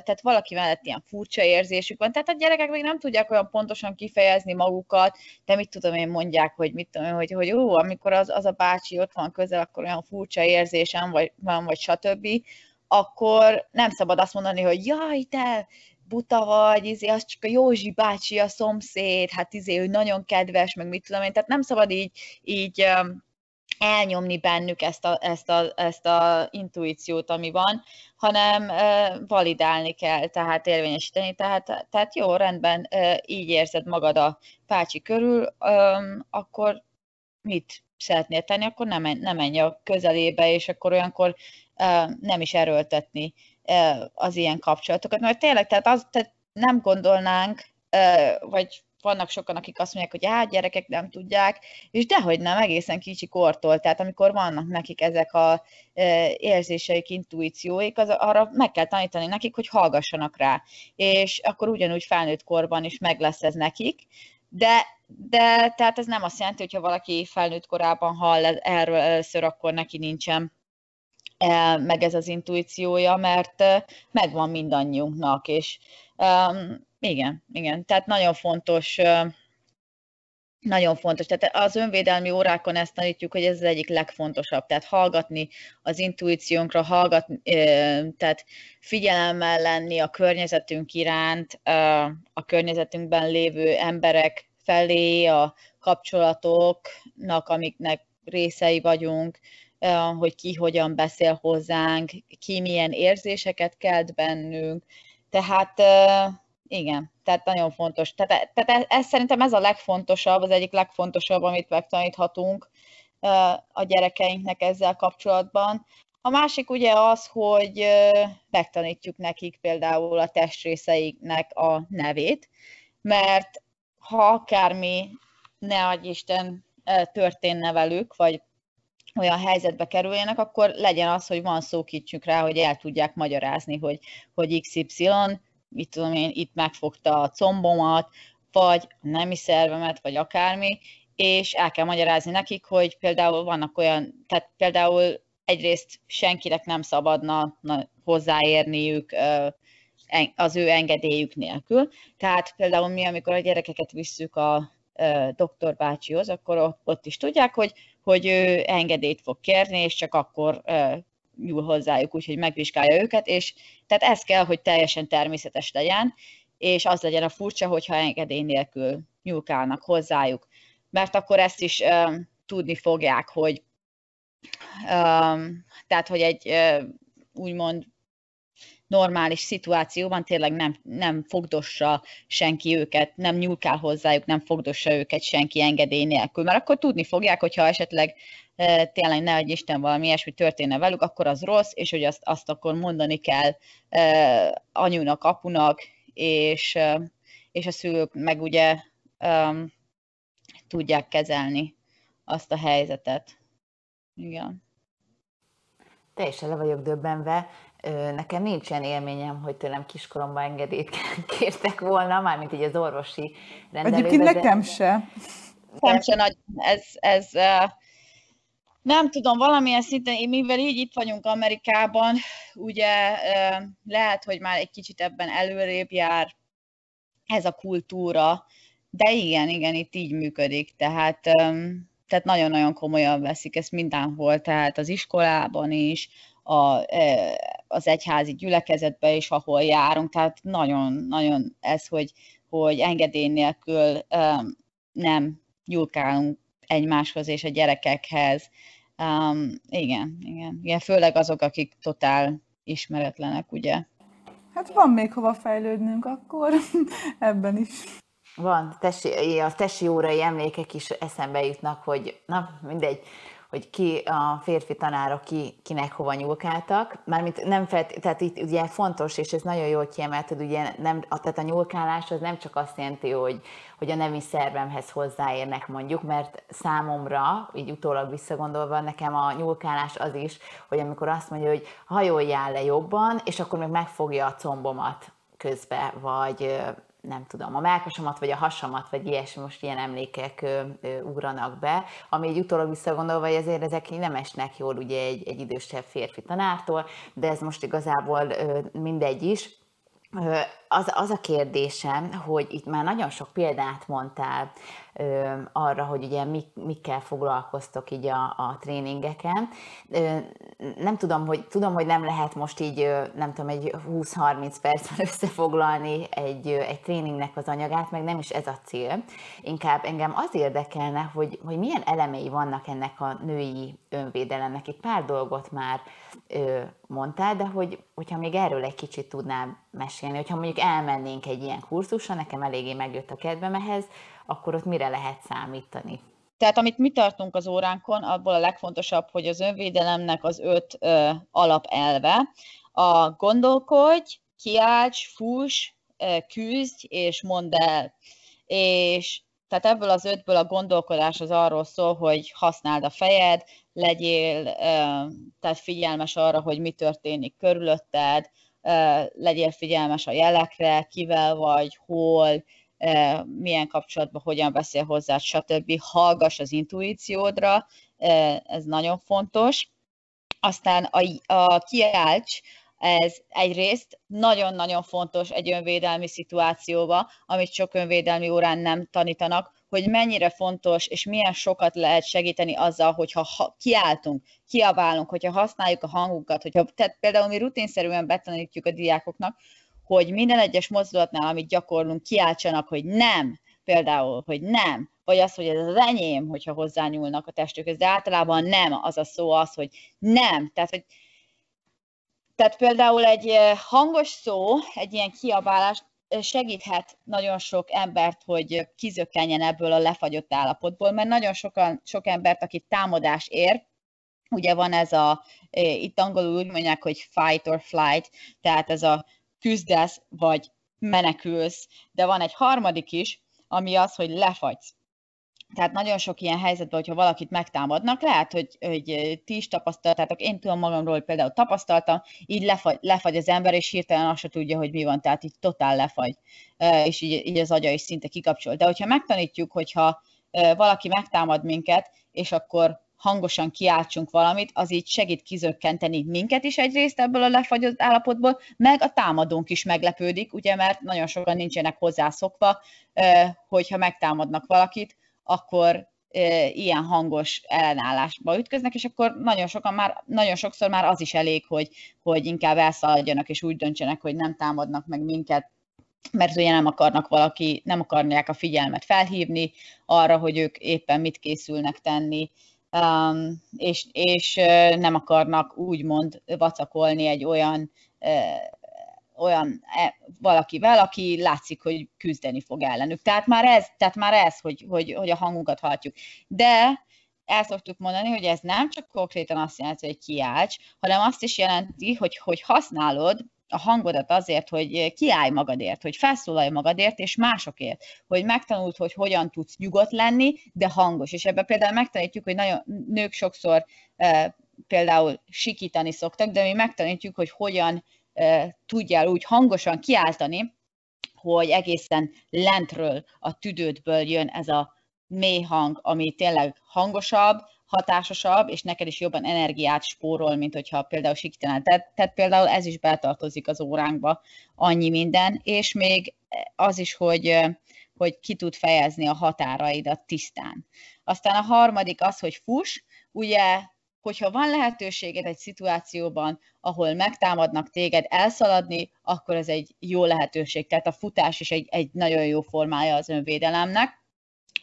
tehát valaki mellett ilyen furcsa érzésük van, tehát a gyerekek még nem tudják olyan pontosan kifejezni magukat, de mit tudom én mondják, hogy mit tudom én, hogy, hogy ó, amikor az, az a bácsi ott van közel, akkor olyan furcsa érzésem vagy, van, vagy stb., akkor nem szabad azt mondani, hogy jaj, te buta vagy, izé, az csak a Józsi bácsi, a szomszéd, hát izé, ő nagyon kedves, meg mit tudom én, tehát nem szabad így, így elnyomni bennük ezt a, ezt, a, ezt a intuíciót, ami van, hanem validálni kell, tehát érvényesíteni. Tehát, tehát jó, rendben, így érzed magad a pácsi körül, akkor mit szeretnél tenni, akkor nem, menj, nem menj a közelébe, és akkor olyankor nem is erőltetni az ilyen kapcsolatokat. Mert tényleg, tehát, az, tehát nem gondolnánk, vagy vannak sokan, akik azt mondják, hogy hát gyerekek nem tudják, és dehogy nem, egészen kicsi kortól, tehát amikor vannak nekik ezek a érzéseik, intuícióik, az, arra meg kell tanítani nekik, hogy hallgassanak rá, és akkor ugyanúgy felnőtt korban is meg lesz ez nekik, de, de tehát ez nem azt jelenti, hogy ha valaki felnőtt korában hall erről először, akkor neki nincsen meg ez az intuíciója, mert megvan mindannyiunknak, és igen, igen, tehát nagyon fontos, nagyon fontos. Tehát az önvédelmi órákon ezt tanítjuk, hogy ez az egyik legfontosabb. Tehát hallgatni az intuíciónkra, hallgatni, tehát figyelemmel lenni a környezetünk iránt, a környezetünkben lévő emberek felé, a kapcsolatoknak, amiknek részei vagyunk, hogy ki hogyan beszél hozzánk, ki milyen érzéseket kelt bennünk. Tehát igen, tehát nagyon fontos. Tehát, tehát ez, szerintem ez a legfontosabb, az egyik legfontosabb, amit megtaníthatunk a gyerekeinknek ezzel kapcsolatban. A másik ugye az, hogy megtanítjuk nekik például a testrészeiknek a nevét, mert ha akármi, ne adj Isten, történne velük, vagy olyan helyzetbe kerüljenek, akkor legyen az, hogy van szókicsük rá, hogy el tudják magyarázni, hogy, hogy XY, mit tudom én, itt megfogta a combomat, vagy a nemi szervemet, vagy akármi, és el kell magyarázni nekik, hogy például vannak olyan, tehát például egyrészt senkinek nem szabadna na, hozzáérniük az ő engedélyük nélkül. Tehát például mi, amikor a gyerekeket visszük a doktor bácsihoz, akkor ott is tudják, hogy hogy ő engedélyt fog kérni, és csak akkor nyúl hozzájuk, úgyhogy megvizsgálja őket, és tehát ez kell, hogy teljesen természetes legyen, és az legyen a furcsa, hogyha engedély nélkül nyúlkálnak hozzájuk. Mert akkor ezt is um, tudni fogják, hogy um, tehát, hogy egy uh, úgymond normális szituációban tényleg nem, nem fogdossa senki őket, nem nyúlkál hozzájuk, nem fogdossa őket senki engedély nélkül, mert akkor tudni fogják, hogyha esetleg e, tényleg ne egy Isten valami ilyesmi történne velük, akkor az rossz, és hogy azt, azt akkor mondani kell e, anyunak, apunak, és, e, és a szülők meg ugye um, tudják kezelni azt a helyzetet. Igen. Teljesen le vagyok döbbenve. Nekem nincsen élményem, hogy tőlem kiskoromban engedélyt kértek volna, mármint így az orvosi rendelőbe. Egyébként nekem se. Nekem se nagy, ez, ez nem tudom, valamilyen szinten, mivel így itt vagyunk Amerikában, ugye lehet, hogy már egy kicsit ebben előrébb jár ez a kultúra, de igen, igen, itt így működik, tehát, tehát nagyon-nagyon komolyan veszik ezt mindenhol, tehát az iskolában is, a, az egyházi gyülekezetbe is, ahol járunk, tehát nagyon-nagyon ez, hogy hogy engedély nélkül nem nyúlkálunk egymáshoz és a gyerekekhez. Um, igen, igen, igen, főleg azok, akik totál ismeretlenek, ugye. Hát van még hova fejlődnünk akkor ebben is. Van, tesi, a tesi órai emlékek is eszembe jutnak, hogy na mindegy, hogy ki a férfi tanárok ki, kinek hova nyúlkáltak. Mármint nem felt, tehát itt ugye fontos, és ez nagyon jól kiemelted, ugye nem, tehát a nyúlkálás az nem csak azt jelenti, hogy, hogy a nemi szervemhez hozzáérnek mondjuk, mert számomra, így utólag visszagondolva, nekem a nyúlkálás az is, hogy amikor azt mondja, hogy hajoljál le jobban, és akkor meg megfogja a combomat közbe, vagy nem tudom, a melkasomat, vagy a hasamat, vagy ilyesmi, most ilyen emlékek ö, ö, ugranak be, ami egy utólag visszagondolva, hogy azért ezek nem esnek jól ugye egy, egy idősebb férfi tanártól, de ez most igazából ö, mindegy is. Az, az a kérdésem, hogy itt már nagyon sok példát mondtál ö, arra, hogy ugye mik, mikkel foglalkoztok így a, a tréningeken. Nem tudom, hogy tudom, hogy nem lehet most így, nem tudom, egy 20-30 percben összefoglalni egy, egy tréningnek az anyagát, meg nem is ez a cél. Inkább engem az érdekelne, hogy, hogy milyen elemei vannak ennek a női önvédelemnek. Itt pár dolgot már mondtál, de hogy, hogyha még erről egy kicsit tudnál mesélni, hogyha mondjuk elmennénk egy ilyen kurzusra, nekem eléggé megjött a kedvem ehhez, akkor ott mire lehet számítani? Tehát amit mi tartunk az óránkon, abból a legfontosabb, hogy az önvédelemnek az öt ö, alapelve, a gondolkodj, kiálts, fuss, küzdj és mondd el. És tehát ebből az ötből a gondolkodás az arról szól, hogy használd a fejed, legyél tehát figyelmes arra, hogy mi történik körülötted, legyél figyelmes a jelekre, kivel vagy, hol, milyen kapcsolatban, hogyan beszél hozzá, stb. Hallgass az intuíciódra, ez nagyon fontos. Aztán a, a kiálts, ez egyrészt nagyon-nagyon fontos egy önvédelmi szituációba, amit sok önvédelmi órán nem tanítanak, hogy mennyire fontos és milyen sokat lehet segíteni azzal, hogyha kiáltunk, kiabálunk, hogyha használjuk a hangunkat, hogyha, tehát például mi rutinszerűen betanítjuk a diákoknak, hogy minden egyes mozdulatnál, amit gyakorlunk, kiáltsanak, hogy nem, például, hogy nem, vagy az, hogy ez az enyém, hogyha hozzányúlnak a testükhöz, de általában nem az a szó az, hogy nem. Tehát, hogy tehát például egy hangos szó, egy ilyen kiabálás segíthet nagyon sok embert, hogy kizökkenjen ebből a lefagyott állapotból, mert nagyon sokan, sok embert, akit támadás ér, ugye van ez a, itt angolul úgy mondják, hogy fight or flight, tehát ez a küzdesz, vagy menekülsz, de van egy harmadik is, ami az, hogy lefagysz. Tehát nagyon sok ilyen helyzetben, hogyha valakit megtámadnak, lehet, hogy, hogy ti is tapasztaltátok, én tudom magamról, például tapasztaltam, így lefagy, lefagy az ember, és hirtelen azt se tudja, hogy mi van, tehát így totál lefagy, és így, így az agya is szinte kikapcsol. De hogyha megtanítjuk, hogyha valaki megtámad minket, és akkor hangosan kiáltsunk valamit, az így segít kizökkenteni minket is egyrészt ebből a lefagyott állapotból, meg a támadónk is meglepődik, ugye, mert nagyon sokan nincsenek hozzászokva, hogyha megtámadnak valakit, akkor ilyen hangos ellenállásba ütköznek, és akkor nagyon sokan már, nagyon sokszor már az is elég, hogy, hogy inkább elszaladjanak, és úgy döntsenek, hogy nem támadnak meg minket, mert ugye nem akarnak valaki, nem akarják a figyelmet felhívni arra, hogy ők éppen mit készülnek tenni, um, és, és nem akarnak úgymond vacakolni egy olyan olyan e, valakivel, aki látszik, hogy küzdeni fog ellenük. Tehát már ez, tehát már ez hogy, hogy, hogy a hangunkat halljuk. De el szoktuk mondani, hogy ez nem csak konkrétan azt jelenti, hogy kiálts, hanem azt is jelenti, hogy, hogy használod a hangodat azért, hogy kiállj magadért, hogy felszólalj magadért és másokért, hogy megtanult, hogy hogyan tudsz nyugodt lenni, de hangos. És ebben például megtanítjuk, hogy nagyon nők sokszor e, például sikítani szoktak, de mi megtanítjuk, hogy hogyan e, tudjál úgy hangosan kiáltani, hogy egészen lentről, a tüdődből jön ez a mély hang, ami tényleg hangosabb, hatásosabb, és neked is jobban energiát spórol, mint hogyha például sikítanál. Tehát, tehát például ez is betartozik az óránkba, annyi minden, és még az is, hogy, hogy ki tud fejezni a határaidat tisztán. Aztán a harmadik az, hogy fuss, ugye hogyha van lehetőséged egy szituációban, ahol megtámadnak téged elszaladni, akkor ez egy jó lehetőség. Tehát a futás is egy, egy nagyon jó formája az önvédelemnek.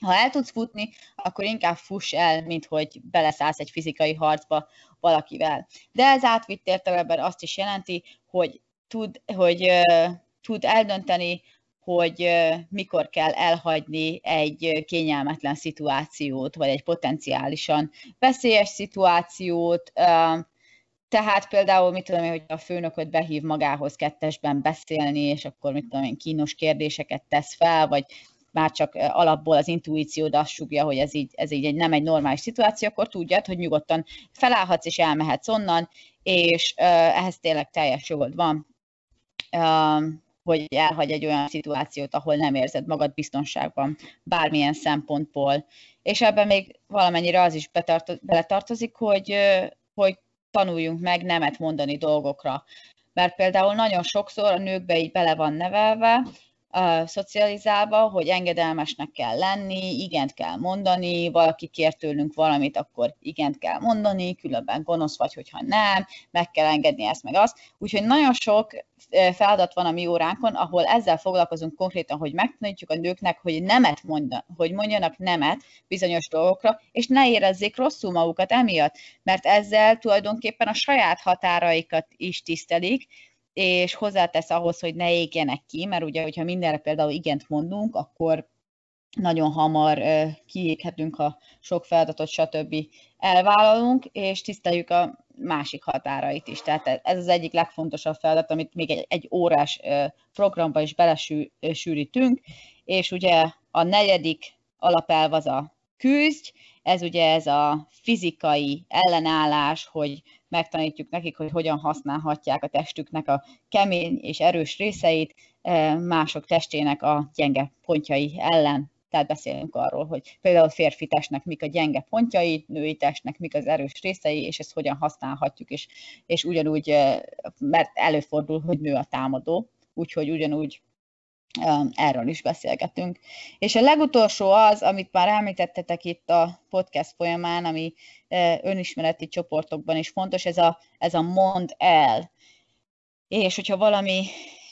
Ha el tudsz futni, akkor inkább fuss el, mint hogy beleszállsz egy fizikai harcba valakivel. De ez átvitt értelemben azt is jelenti, hogy tud, hogy, uh, tud eldönteni, hogy mikor kell elhagyni egy kényelmetlen szituációt, vagy egy potenciálisan veszélyes szituációt. Tehát például, mit tudom én, hogy a főnököt behív magához kettesben beszélni, és akkor, mit tudom én, kínos kérdéseket tesz fel, vagy már csak alapból az intuíciód azt sugja, hogy ez így, ez így egy, nem egy normális szituáció, akkor tudjad, hogy nyugodtan felállhatsz és elmehetsz onnan, és ehhez tényleg teljes jogod van hogy elhagy egy olyan szituációt, ahol nem érzed magad biztonságban bármilyen szempontból. És ebben még valamennyire az is beletartozik, hogy, hogy tanuljunk meg nemet mondani dolgokra. Mert például nagyon sokszor a nőkbe így bele van nevelve, szocializálva, hogy engedelmesnek kell lenni, igent kell mondani, valaki kér tőlünk valamit, akkor igent kell mondani, különben gonosz vagy, hogyha nem, meg kell engedni ezt meg azt. Úgyhogy nagyon sok feladat van a mi óránkon, ahol ezzel foglalkozunk konkrétan, hogy megtanítjuk a nőknek, hogy nemet mondja, hogy mondjanak nemet bizonyos dolgokra, és ne érezzék rosszul magukat emiatt, mert ezzel tulajdonképpen a saját határaikat is tisztelik, és hozzátesz ahhoz, hogy ne égjenek ki, mert ugye, hogyha mindenre például igent mondunk, akkor nagyon hamar kiéghetünk, ha sok feladatot, stb. elvállalunk, és tiszteljük a másik határait is. Tehát ez az egyik legfontosabb feladat, amit még egy, egy órás programba is belesűrítünk, és ugye a negyedik alapelv az a küzdj, ez ugye ez a fizikai ellenállás, hogy megtanítjuk nekik, hogy hogyan használhatják a testüknek a kemény és erős részeit mások testének a gyenge pontjai ellen. Tehát beszélünk arról, hogy például férfi testnek mik a gyenge pontjai, női testnek mik az erős részei, és ezt hogyan használhatjuk, és, és ugyanúgy, mert előfordul, hogy nő a támadó, úgyhogy ugyanúgy erről is beszélgetünk. És a legutolsó az, amit már említettetek itt a podcast folyamán, ami önismereti csoportokban is fontos, ez a, ez a mond el. És hogyha valami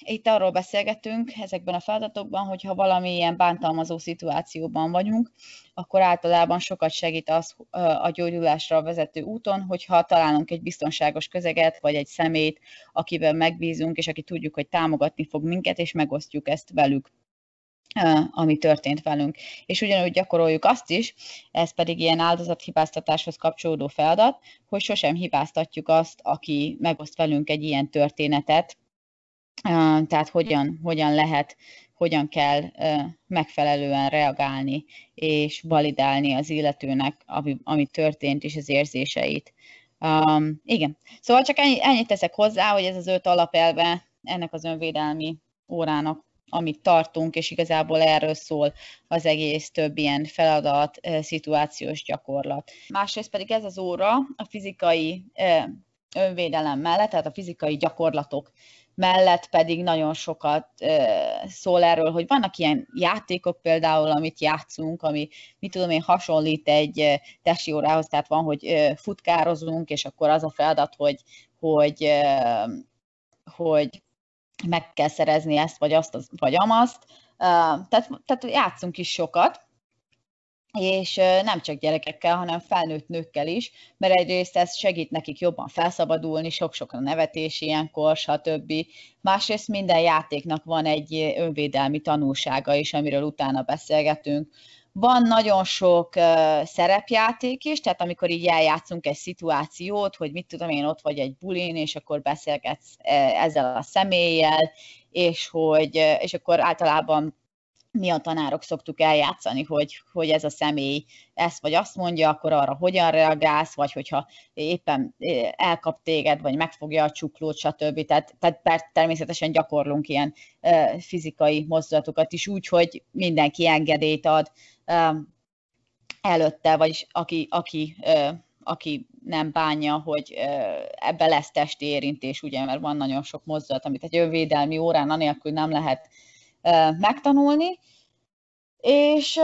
itt arról beszélgetünk ezekben a feladatokban, hogyha valamilyen bántalmazó szituációban vagyunk, akkor általában sokat segít az a gyógyulásra vezető úton, hogyha találunk egy biztonságos közeget, vagy egy szemét, akiben megbízunk, és aki tudjuk, hogy támogatni fog minket, és megosztjuk ezt velük ami történt velünk. És ugyanúgy gyakoroljuk azt is, ez pedig ilyen áldozathibáztatáshoz kapcsolódó feladat, hogy sosem hibáztatjuk azt, aki megoszt velünk egy ilyen történetet, tehát hogyan, hogyan lehet, hogyan kell megfelelően reagálni és validálni az illetőnek, ami, ami történt, és az érzéseit. Um, igen, szóval csak ennyi, ennyit teszek hozzá, hogy ez az öt alapelve ennek az önvédelmi órának, amit tartunk, és igazából erről szól az egész több ilyen feladat, szituációs gyakorlat. Másrészt pedig ez az óra a fizikai önvédelem mellett, tehát a fizikai gyakorlatok mellett pedig nagyon sokat szól erről, hogy vannak ilyen játékok például, amit játszunk, ami, mit tudom én, hasonlít egy testi órához, tehát van, hogy futkározunk, és akkor az a feladat, hogy, hogy, hogy meg kell szerezni ezt, vagy azt, vagy amazt. Tehát, tehát játszunk is sokat, és nem csak gyerekekkel, hanem felnőtt nőkkel is, mert egyrészt ez segít nekik jobban felszabadulni, sok-sok a nevetés ilyenkor, stb. Másrészt minden játéknak van egy önvédelmi tanulsága is, amiről utána beszélgetünk. Van nagyon sok uh, szerepjáték is, tehát amikor így eljátszunk egy szituációt, hogy mit tudom én, ott vagy egy bulin, és akkor beszélgetsz ezzel a személlyel, és hogy, és akkor általában mi a tanárok szoktuk eljátszani, hogy, hogy ez a személy ezt vagy azt mondja, akkor arra hogyan reagálsz, vagy hogyha éppen elkap téged, vagy megfogja a csuklót, stb. Tehát, tehát természetesen gyakorlunk ilyen fizikai mozdulatokat is úgy, hogy mindenki engedélyt ad előtte, vagyis aki, aki, aki nem bánja, hogy ebbe lesz testi érintés, ugye, mert van nagyon sok mozdulat, amit egy önvédelmi órán anélkül nem lehet megtanulni, És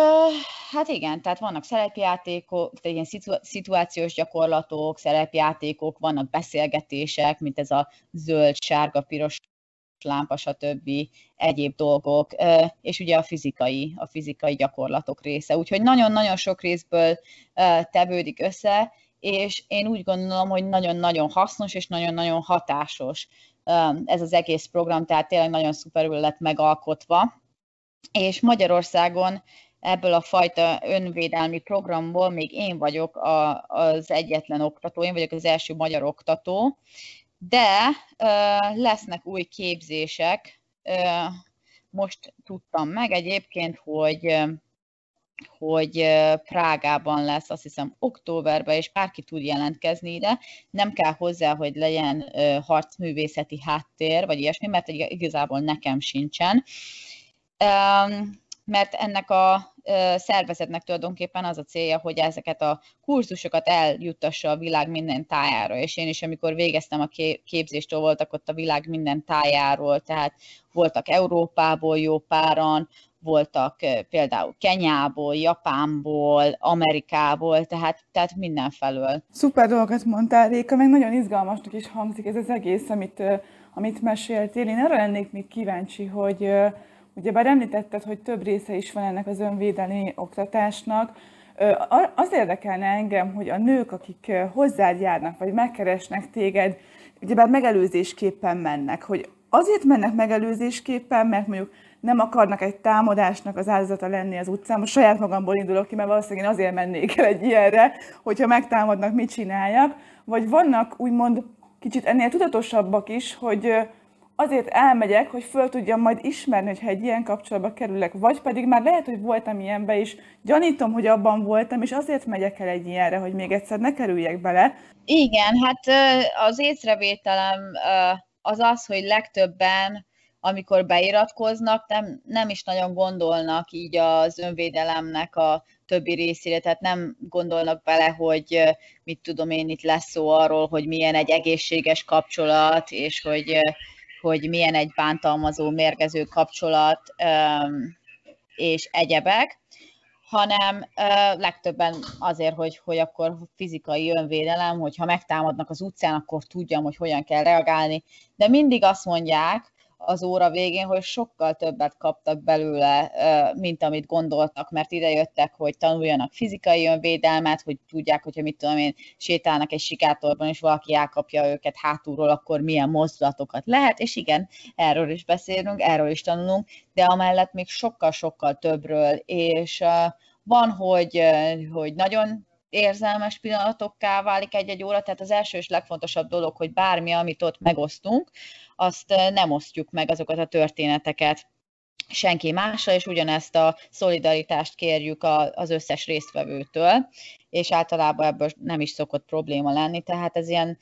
hát igen, tehát vannak szerepjátékok, tehát ilyen szitu- szituációs gyakorlatok, szerepjátékok, vannak beszélgetések, mint ez a zöld, sárga, piros lámpa, stb. egyéb dolgok, és ugye a fizikai, a fizikai gyakorlatok része. Úgyhogy nagyon-nagyon sok részből tevődik össze, és én úgy gondolom, hogy nagyon-nagyon hasznos és nagyon-nagyon hatásos ez az egész program, tehát tényleg nagyon szuperül lett megalkotva. És Magyarországon ebből a fajta önvédelmi programból még én vagyok az egyetlen oktató, én vagyok az első magyar oktató, de lesznek új képzések. Most tudtam meg egyébként, hogy hogy Prágában lesz, azt hiszem októberben, és bárki tud jelentkezni ide. Nem kell hozzá, hogy legyen harcművészeti háttér, vagy ilyesmi, mert igazából nekem sincsen. Mert ennek a szervezetnek tulajdonképpen az a célja, hogy ezeket a kurzusokat eljuttassa a világ minden tájára, és én is, amikor végeztem a képzéstől, voltak ott a világ minden tájáról, tehát voltak Európából jó páran, voltak például Kenyából, Japánból, Amerikából, tehát, tehát mindenfelől. Szuper dolgokat mondtál, Réka, meg nagyon izgalmasnak is hangzik ez az egész, amit, amit meséltél. Én arra lennék még kíváncsi, hogy ugye bár említetted, hogy több része is van ennek az önvédelmi oktatásnak, az érdekelne engem, hogy a nők, akik hozzád járnak, vagy megkeresnek téged, ugyebár megelőzésképpen mennek, hogy azért mennek megelőzésképpen, mert mondjuk nem akarnak egy támadásnak az áldozata lenni az utcán. Most saját magamból indulok ki, mert valószínűleg én azért mennék el egy ilyenre, hogyha megtámadnak, mit csináljak. Vagy vannak úgymond kicsit ennél tudatosabbak is, hogy azért elmegyek, hogy föl tudjam majd ismerni, hogyha egy ilyen kapcsolatba kerülek, vagy pedig már lehet, hogy voltam ilyenbe is, gyanítom, hogy abban voltam, és azért megyek el egy ilyenre, hogy még egyszer ne kerüljek bele. Igen, hát az észrevételem az az, hogy legtöbben amikor beiratkoznak, nem, nem is nagyon gondolnak így az önvédelemnek a többi részére, tehát nem gondolnak bele, hogy mit tudom én, itt lesz szó arról, hogy milyen egy egészséges kapcsolat, és hogy, hogy milyen egy bántalmazó, mérgező kapcsolat, és egyebek, hanem legtöbben azért, hogy, hogy akkor fizikai önvédelem, hogyha megtámadnak az utcán, akkor tudjam, hogy hogyan kell reagálni, de mindig azt mondják, az óra végén, hogy sokkal többet kaptak belőle, mint amit gondoltak, mert ide jöttek, hogy tanuljanak fizikai önvédelmet, hogy tudják, hogyha mit tudom én, sétálnak egy sikátorban, és valaki elkapja őket hátulról, akkor milyen mozdulatokat lehet, és igen, erről is beszélünk, erről is tanulunk, de amellett még sokkal-sokkal többről, és van, hogy, hogy nagyon érzelmes pillanatokká válik egy-egy óra, tehát az első és legfontosabb dolog, hogy bármi, amit ott megosztunk, azt nem osztjuk meg azokat a történeteket senki másra, és ugyanezt a szolidaritást kérjük az összes résztvevőtől, és általában ebből nem is szokott probléma lenni, tehát ez ilyen,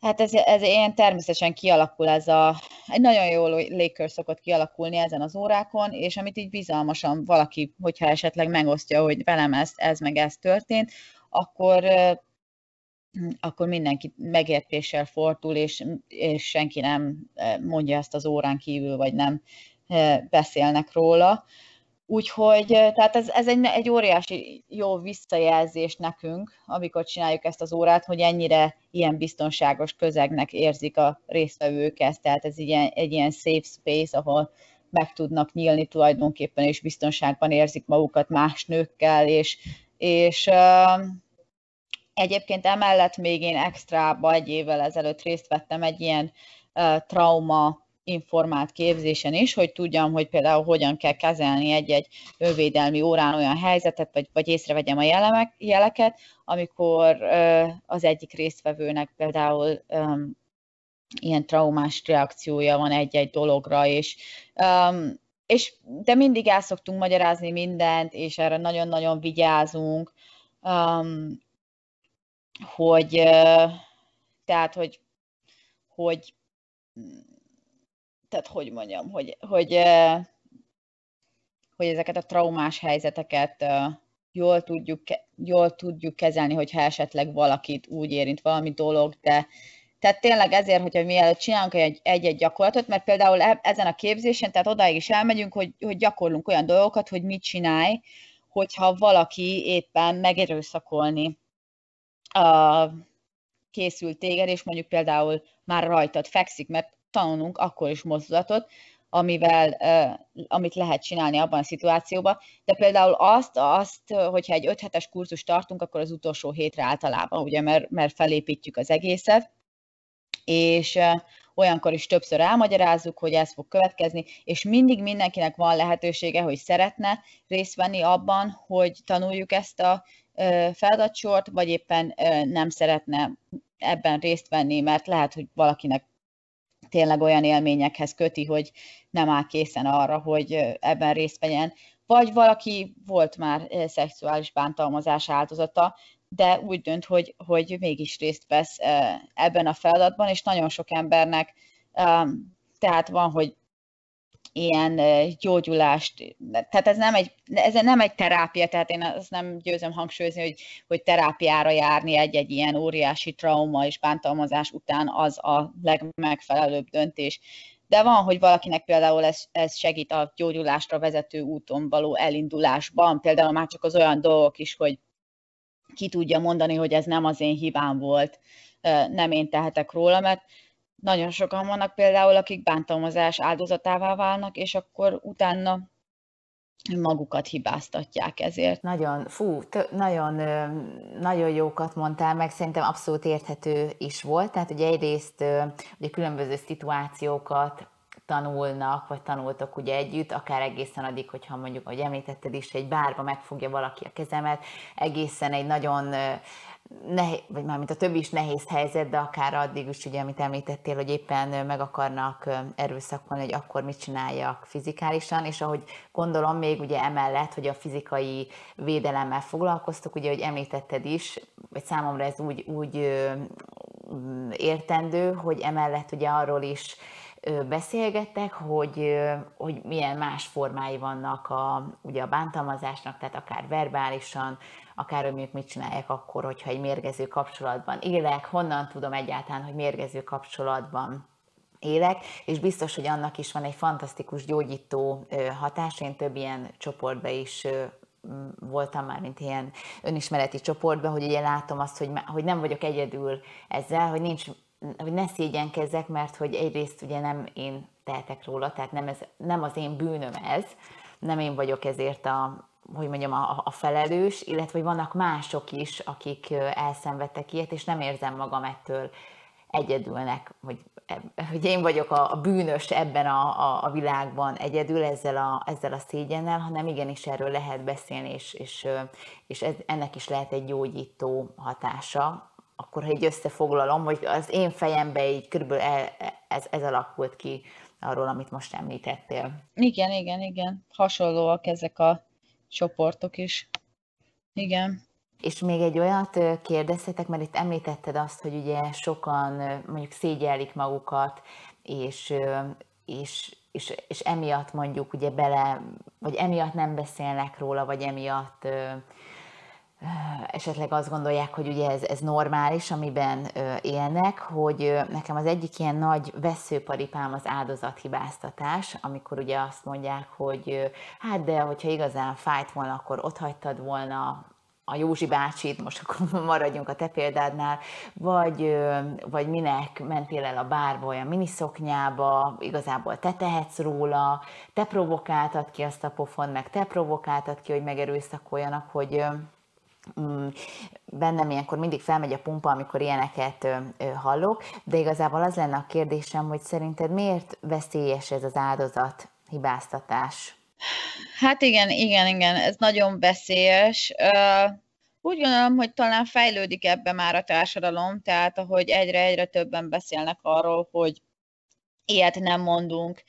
hát ez, ez ilyen természetesen kialakul ez a, egy nagyon jó légkör szokott kialakulni ezen az órákon, és amit így bizalmasan valaki, hogyha esetleg megosztja, hogy velem ez, ez meg ez történt, akkor akkor mindenki megértéssel fordul, és, és senki nem mondja ezt az órán kívül, vagy nem beszélnek róla. Úgyhogy tehát ez, ez egy, egy óriási jó visszajelzés nekünk, amikor csináljuk ezt az órát, hogy ennyire ilyen biztonságos közegnek érzik a résztvevők ezt, tehát ez ilyen, egy ilyen safe space, ahol meg tudnak nyílni tulajdonképpen, és biztonságban érzik magukat más nőkkel, és, és Egyébként emellett még én extrába egy évvel ezelőtt részt vettem egy ilyen trauma informált képzésen is, hogy tudjam, hogy például hogyan kell kezelni egy-egy önvédelmi órán olyan helyzetet, vagy, vagy észrevegyem a jelemek, jeleket, amikor az egyik résztvevőnek például um, ilyen traumás reakciója van egy-egy dologra, és, um, és de mindig el szoktunk magyarázni mindent, és erre nagyon-nagyon vigyázunk. Um, hogy tehát, hogy, hogy tehát hogy mondjam, hogy, hogy, hogy ezeket a traumás helyzeteket jól tudjuk, jól tudjuk kezelni, hogyha esetleg valakit úgy érint valami dolog, de, Tehát tényleg ezért, hogyha mielőtt csinálunk egy-egy gyakorlatot, mert például e, ezen a képzésen, tehát odáig is elmegyünk, hogy, hogy gyakorlunk olyan dolgokat, hogy mit csinálj, hogyha valaki éppen megerőszakolni a készült téged, és mondjuk például már rajtad fekszik, mert tanulunk akkor is mozdulatot, amivel, amit lehet csinálni abban a szituációban. De például azt, azt hogyha egy 5 hetes kurzus tartunk, akkor az utolsó hétre általában, ugye, mert, mert felépítjük az egészet, és olyankor is többször elmagyarázzuk, hogy ez fog következni, és mindig mindenkinek van lehetősége, hogy szeretne részt venni abban, hogy tanuljuk ezt a feladatsort, vagy éppen nem szeretne ebben részt venni, mert lehet, hogy valakinek tényleg olyan élményekhez köti, hogy nem áll készen arra, hogy ebben részt vegyen. Vagy valaki volt már szexuális bántalmazás áldozata, de úgy dönt, hogy, hogy mégis részt vesz ebben a feladatban, és nagyon sok embernek tehát van, hogy ilyen gyógyulást, tehát ez nem egy, ez nem egy terápia, tehát én azt nem győzöm hangsúlyozni, hogy, hogy terápiára járni egy-egy ilyen óriási trauma és bántalmazás után az a legmegfelelőbb döntés. De van, hogy valakinek például ez, ez segít a gyógyulásra vezető úton való elindulásban, például már csak az olyan dolgok is, hogy ki tudja mondani, hogy ez nem az én hibám volt, nem én tehetek róla, mert nagyon sokan vannak például, akik bántalmazás áldozatává válnak, és akkor utána magukat hibáztatják ezért. Nagyon, fú, t- nagyon, nagyon jókat mondtál, meg szerintem abszolút érthető is volt. Tehát ugye egyrészt ugye különböző szituációkat tanulnak, vagy tanultok ugye együtt, akár egészen addig, hogyha mondjuk, ahogy említetted is, egy bárba megfogja valaki a kezemet, egészen egy nagyon nehéz, vagy mármint a többi is nehéz helyzet, de akár addig is, ugye, amit említettél, hogy éppen meg akarnak erőszakolni, hogy akkor mit csináljak fizikálisan, és ahogy gondolom még ugye emellett, hogy a fizikai védelemmel foglalkoztok, ugye, hogy említetted is, vagy számomra ez úgy, úgy értendő, hogy emellett ugye arról is beszélgettek, hogy, hogy milyen más formái vannak a, ugye a bántalmazásnak, tehát akár verbálisan, akár hogy mit csinálják akkor, hogyha egy mérgező kapcsolatban élek, honnan tudom egyáltalán, hogy mérgező kapcsolatban élek, és biztos, hogy annak is van egy fantasztikus gyógyító hatása. Én több ilyen csoportba is voltam már, mint ilyen önismereti csoportban, hogy ugye látom azt, hogy, hogy nem vagyok egyedül ezzel, hogy nincs hogy ne szégyenkezzek, mert hogy egyrészt ugye nem én tehetek róla, tehát nem, ez, nem az én bűnöm ez, nem én vagyok ezért a, hogy mondjam, a, a felelős, illetve hogy vannak mások is, akik elszenvedtek ilyet, és nem érzem magam ettől egyedülnek, hogy, hogy én vagyok a, a bűnös ebben a, a, a világban egyedül ezzel a, ezzel a szégyennel, hanem igenis erről lehet beszélni, és, és, és ez, ennek is lehet egy gyógyító hatása, akkor ha így összefoglalom, hogy az én fejembe így körülbelül ez, ez alakult ki arról, amit most említettél. Igen, igen, igen. Hasonlóak ezek a csoportok is. Igen. És még egy olyat kérdeztetek, mert itt említetted azt, hogy ugye sokan mondjuk szégyellik magukat, és, és, és, és emiatt mondjuk ugye bele, vagy emiatt nem beszélnek róla, vagy emiatt esetleg azt gondolják, hogy ugye ez, ez normális, amiben élnek, hogy nekem az egyik ilyen nagy veszőparipám az áldozathibáztatás, amikor ugye azt mondják, hogy hát de hogyha igazán fájt volna, akkor ott hagytad volna a Józsi bácsit, most akkor maradjunk a te példádnál, vagy, vagy minek mentél el a bárba olyan miniszoknyába, igazából te tehetsz róla, te provokáltad ki azt a pofon, meg te provokáltad ki, hogy megerőszakoljanak, hogy, bennem ilyenkor mindig felmegy a pumpa, amikor ilyeneket hallok, de igazából az lenne a kérdésem, hogy szerinted miért veszélyes ez az áldozat hibáztatás? Hát igen, igen, igen, ez nagyon veszélyes. Úgy gondolom, hogy talán fejlődik ebbe már a társadalom, tehát ahogy egyre-egyre többen beszélnek arról, hogy ilyet nem mondunk,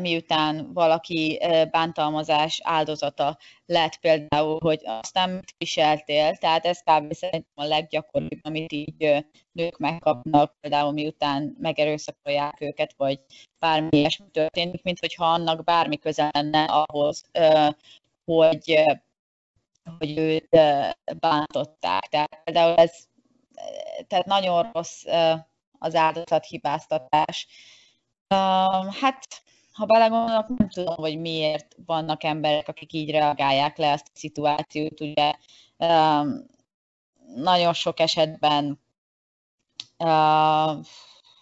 miután valaki bántalmazás áldozata lett például, hogy aztán mit viseltél, tehát ez kb. szerintem a leggyakoribb, amit így nők megkapnak, például miután megerőszakolják őket, vagy bármi ilyesmi történik, mint hogyha annak bármi köze lenne ahhoz, hogy, hogy őt bántották. Tehát például ez tehát nagyon rossz az áldozathibáztatás. Hát, ha belegondolok, nem tudom, hogy miért vannak emberek, akik így reagálják le ezt a szituációt. Ugye um, nagyon sok esetben uh,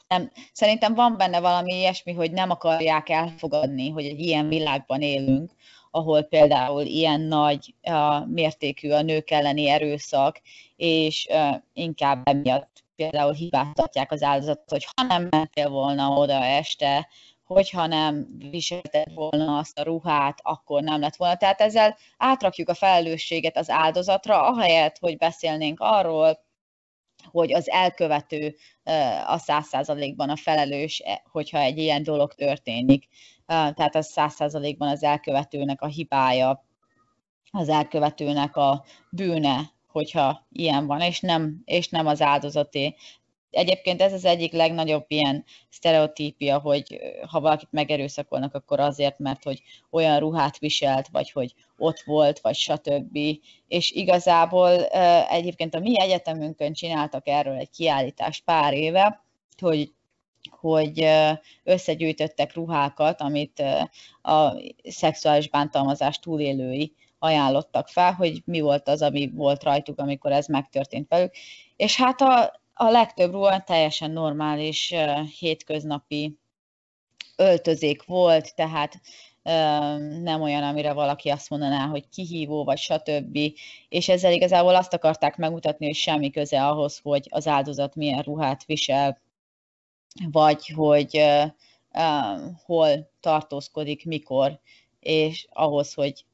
nem, szerintem van benne valami ilyesmi, hogy nem akarják elfogadni, hogy egy ilyen világban élünk, ahol például ilyen nagy uh, mértékű a nők elleni erőszak, és uh, inkább emiatt például hibáztatják az áldozatot, hogy ha nem mentél volna oda este, hogyha nem viselted volna azt a ruhát, akkor nem lett volna. Tehát ezzel átrakjuk a felelősséget az áldozatra, ahelyett, hogy beszélnénk arról, hogy az elkövető a száz százalékban a felelős, e, hogyha egy ilyen dolog történik. Tehát az száz százalékban az elkövetőnek a hibája, az elkövetőnek a bűne, hogyha ilyen van, és nem, és nem az áldozaté. Egyébként ez az egyik legnagyobb ilyen sztereotípia, hogy ha valakit megerőszakolnak, akkor azért, mert hogy olyan ruhát viselt, vagy hogy ott volt, vagy stb. És igazából egyébként a mi egyetemünkön csináltak erről egy kiállítást pár éve, hogy hogy összegyűjtöttek ruhákat, amit a szexuális bántalmazás túlélői ajánlottak fel, hogy mi volt az, ami volt rajtuk, amikor ez megtörtént velük. És hát a, a legtöbb ruha teljesen normális, hétköznapi öltözék volt, tehát nem olyan, amire valaki azt mondaná, hogy kihívó, vagy stb. És ezzel igazából azt akarták megmutatni, hogy semmi köze ahhoz, hogy az áldozat milyen ruhát visel, vagy hogy hol tartózkodik, mikor, és ahhoz, hogy,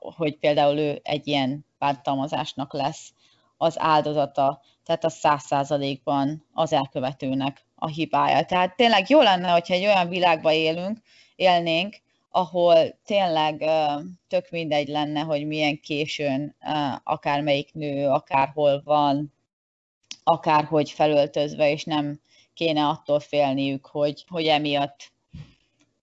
hogy például ő egy ilyen bántalmazásnak lesz az áldozata, tehát a száz százalékban az elkövetőnek a hibája. Tehát tényleg jó lenne, hogyha egy olyan világban élünk, élnénk, ahol tényleg tök mindegy lenne, hogy milyen későn akármelyik nő, akárhol van, akárhogy felöltözve, és nem kéne attól félniük, hogy, hogy emiatt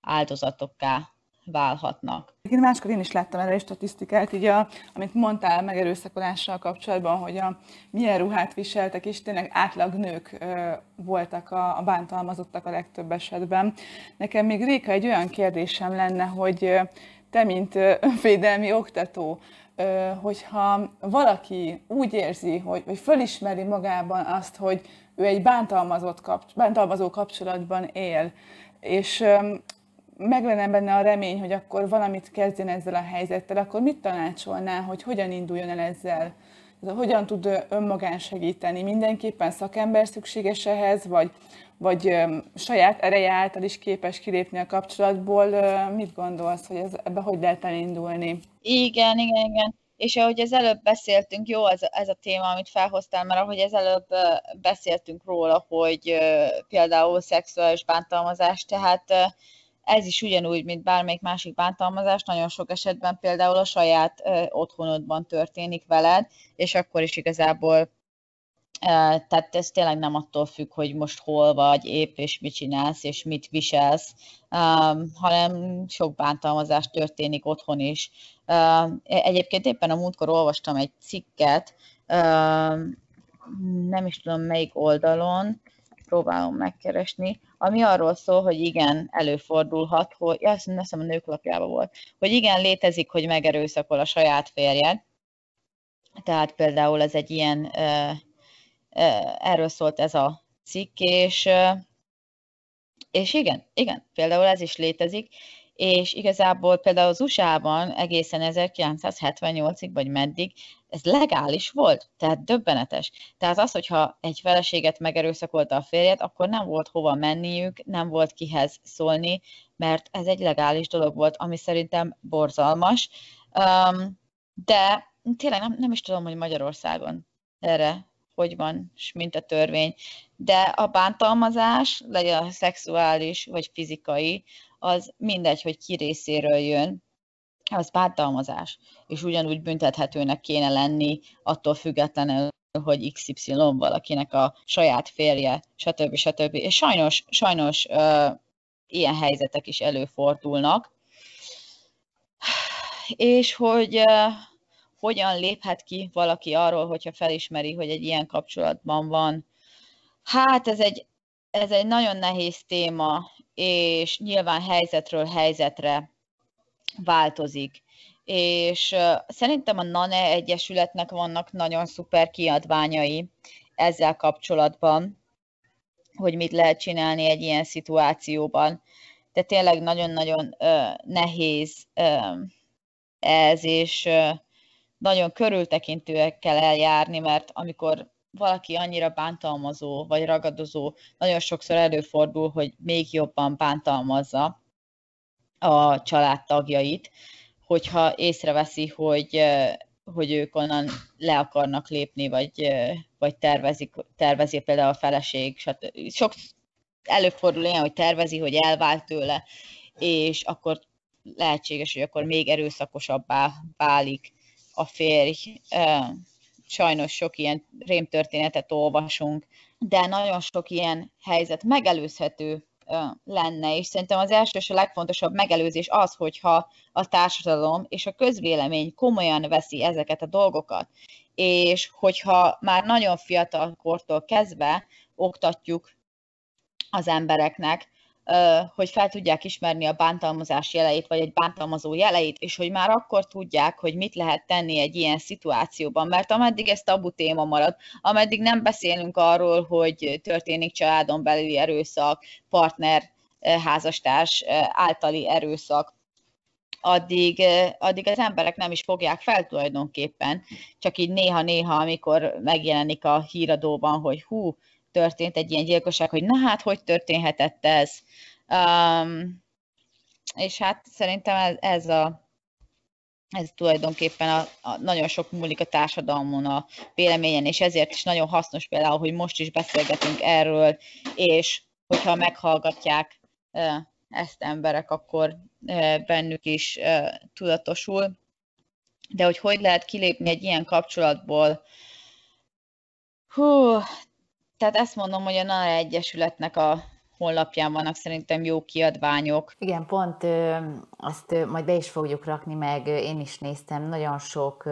áldozatokká válhatnak. Én máskor én is láttam erre egy statisztikát, így a, amit mondtál megerőszakolással kapcsolatban, hogy a, milyen ruhát viseltek, és tényleg átlag nők ö, voltak a, a bántalmazottak a legtöbb esetben. Nekem még Réka egy olyan kérdésem lenne, hogy te, mint önvédelmi oktató, hogyha valaki úgy érzi, hogy, hogy fölismeri magában azt, hogy ő egy bántalmazott kapcs- bántalmazó kapcsolatban él, és meg lenne benne a remény, hogy akkor valamit kezdjen ezzel a helyzettel, akkor mit tanácsolná, hogy hogyan induljon el ezzel? Hogyan tud önmagán segíteni? Mindenképpen szakember szükséges ehhez, vagy, vagy saját ereje által is képes kilépni a kapcsolatból? Mit gondolsz, hogy ez, ebbe hogy lehet elindulni? Igen, igen, igen. És ahogy az előbb beszéltünk, jó ez, ez a téma, amit felhoztál, mert ahogy az előbb beszéltünk róla, hogy például szexuális bántalmazás, tehát ez is ugyanúgy, mint bármelyik másik bántalmazás, nagyon sok esetben például a saját otthonodban történik veled, és akkor is igazából tehát ez tényleg nem attól függ, hogy most hol vagy épp, és mit csinálsz, és mit viselsz, hanem sok bántalmazás történik otthon is. Egyébként éppen a múltkor olvastam egy cikket, nem is tudom melyik oldalon, próbálom megkeresni, ami arról szól, hogy igen, előfordulhat, hogy, ja, azt hiszem a nők lapjában volt, hogy igen, létezik, hogy megerőszakol a saját férjed, tehát például ez egy ilyen, erről szólt ez a cikk, és, és igen, igen, például ez is létezik, és igazából például az USA-ban egészen 1978-ig, vagy meddig, ez legális volt, tehát döbbenetes. Tehát az, hogyha egy feleséget megerőszakolta a férjet, akkor nem volt hova menniük, nem volt kihez szólni, mert ez egy legális dolog volt, ami szerintem borzalmas. De tényleg nem, nem is tudom, hogy Magyarországon erre hogy van, és mint a törvény. De a bántalmazás, legyen a szexuális vagy fizikai, az mindegy, hogy ki részéről jön, az bántalmazás, és ugyanúgy büntethetőnek kéne lenni, attól függetlenül, hogy XY valakinek a saját férje, stb. stb. És sajnos, sajnos uh, ilyen helyzetek is előfordulnak. És hogy uh, hogyan léphet ki valaki arról, hogyha felismeri, hogy egy ilyen kapcsolatban van. Hát ez egy, ez egy nagyon nehéz téma, és nyilván helyzetről helyzetre változik. És szerintem a NANE Egyesületnek vannak nagyon szuper kiadványai ezzel kapcsolatban, hogy mit lehet csinálni egy ilyen szituációban. De tényleg nagyon-nagyon nehéz ez, és nagyon körültekintőek kell eljárni, mert amikor valaki annyira bántalmazó vagy ragadozó, nagyon sokszor előfordul, hogy még jobban bántalmazza a családtagjait, hogyha észreveszi, hogy, hogy ők onnan le akarnak lépni, vagy, vagy tervezik, tervezi például a feleség. Sok előfordul ilyen, hogy tervezi, hogy elvált tőle, és akkor lehetséges, hogy akkor még erőszakosabbá válik a férj. Sajnos sok ilyen rémtörténetet olvasunk, de nagyon sok ilyen helyzet megelőzhető lenne, és szerintem az első és a legfontosabb megelőzés az, hogyha a társadalom és a közvélemény komolyan veszi ezeket a dolgokat, és hogyha már nagyon fiatal kortól kezdve oktatjuk az embereknek, hogy fel tudják ismerni a bántalmazás jeleit, vagy egy bántalmazó jeleit, és hogy már akkor tudják, hogy mit lehet tenni egy ilyen szituációban. Mert ameddig ez tabu téma marad, ameddig nem beszélünk arról, hogy történik családon belüli erőszak, partner, házastárs általi erőszak, addig, addig az emberek nem is fogják fel tulajdonképpen. Csak így néha-néha, amikor megjelenik a híradóban, hogy hú, történt egy ilyen gyilkosság, hogy na hát, hogy történhetett ez. Um, és hát szerintem ez, ez a ez tulajdonképpen a, a, nagyon sok múlik a társadalmon a véleményen, és ezért is nagyon hasznos például, hogy most is beszélgetünk erről, és hogyha meghallgatják ezt emberek, akkor bennük is tudatosul. De hogy hogy lehet kilépni egy ilyen kapcsolatból, hú, tehát ezt mondom, hogy a NARA Egyesületnek a honlapján vannak szerintem jó kiadványok. Igen, pont azt majd be is fogjuk rakni, meg én is néztem, nagyon sok,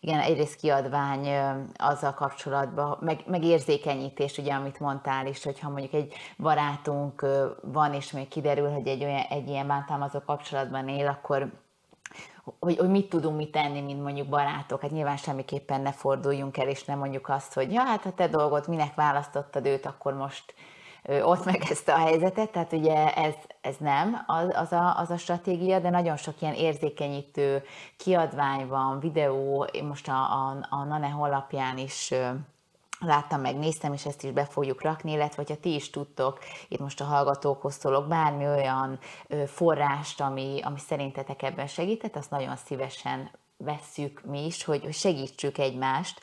igen, egyrészt kiadvány azzal kapcsolatban, meg, meg érzékenyítés, ugye, amit mondtál is, hogyha mondjuk egy barátunk van, és még kiderül, hogy egy, olyan, egy ilyen bántalmazó kapcsolatban él, akkor hogy, hogy mit tudunk mi tenni, mint mondjuk barátok. Hát nyilván semmiképpen ne forduljunk el, és nem mondjuk azt, hogy ja, hát a te dolgod, minek választottad őt, akkor most ott meg ezt a helyzetet, tehát ugye ez, ez nem az, az, a, az a stratégia, de nagyon sok ilyen érzékenyítő kiadvány van, videó, most a, a, a NANE honlapján is láttam meg, néztem, és ezt is be fogjuk rakni, illetve hogyha ti is tudtok, itt most a hallgatókhoz szólok, bármi olyan forrást, ami, ami szerintetek ebben segített, azt nagyon szívesen vesszük mi is, hogy segítsük egymást,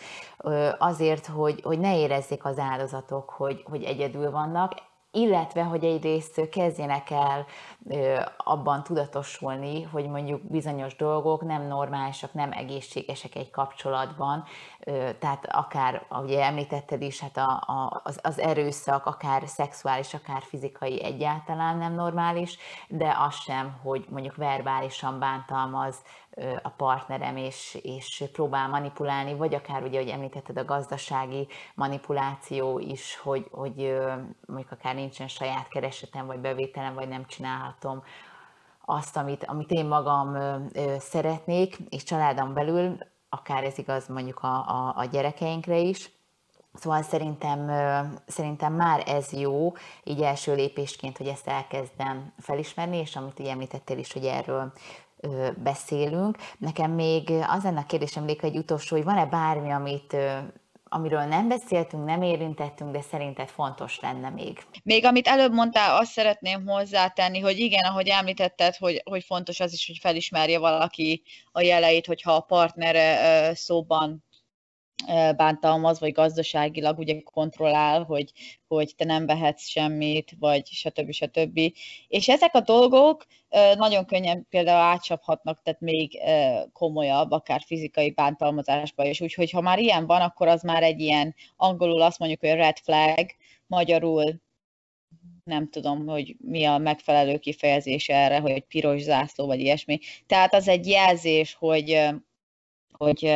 azért, hogy, hogy ne érezzék az áldozatok, hogy, hogy egyedül vannak, illetve, hogy egyrészt kezdjenek el abban tudatosulni, hogy mondjuk bizonyos dolgok nem normálisak, nem egészségesek egy kapcsolatban, tehát akár, ugye említetted is, hát a, a, az, az erőszak, akár szexuális, akár fizikai egyáltalán nem normális, de az sem, hogy mondjuk verbálisan bántalmaz a partnerem, és, és próbál manipulálni, vagy akár ugye, hogy említetted a gazdasági manipuláció is, hogy, hogy mondjuk akár nincsen saját keresetem, vagy bevételem, vagy nem csinálhatom azt, amit, amit én magam szeretnék, és családom belül, akár ez igaz mondjuk a, a, a gyerekeinkre is, Szóval szerintem, szerintem már ez jó, így első lépésként, hogy ezt elkezdem felismerni, és amit így említettél is, hogy erről beszélünk. Nekem még az lenne a kérdésem, Léka, egy utolsó, hogy van-e bármi, amit amiről nem beszéltünk, nem érintettünk, de szerinted fontos lenne még. Még amit előbb mondtál, azt szeretném hozzátenni, hogy igen, ahogy említetted, hogy, hogy fontos az is, hogy felismerje valaki a jeleit, hogyha a partnere szóban bántalmaz, vagy gazdaságilag ugye kontrollál, hogy, hogy te nem vehetsz semmit, vagy stb. stb. És ezek a dolgok nagyon könnyen például átcsaphatnak, tehát még komolyabb, akár fizikai bántalmazásba is. Úgyhogy ha már ilyen van, akkor az már egy ilyen, angolul azt mondjuk, hogy red flag, magyarul nem tudom, hogy mi a megfelelő kifejezés erre, hogy piros zászló, vagy ilyesmi. Tehát az egy jelzés, hogy hogy,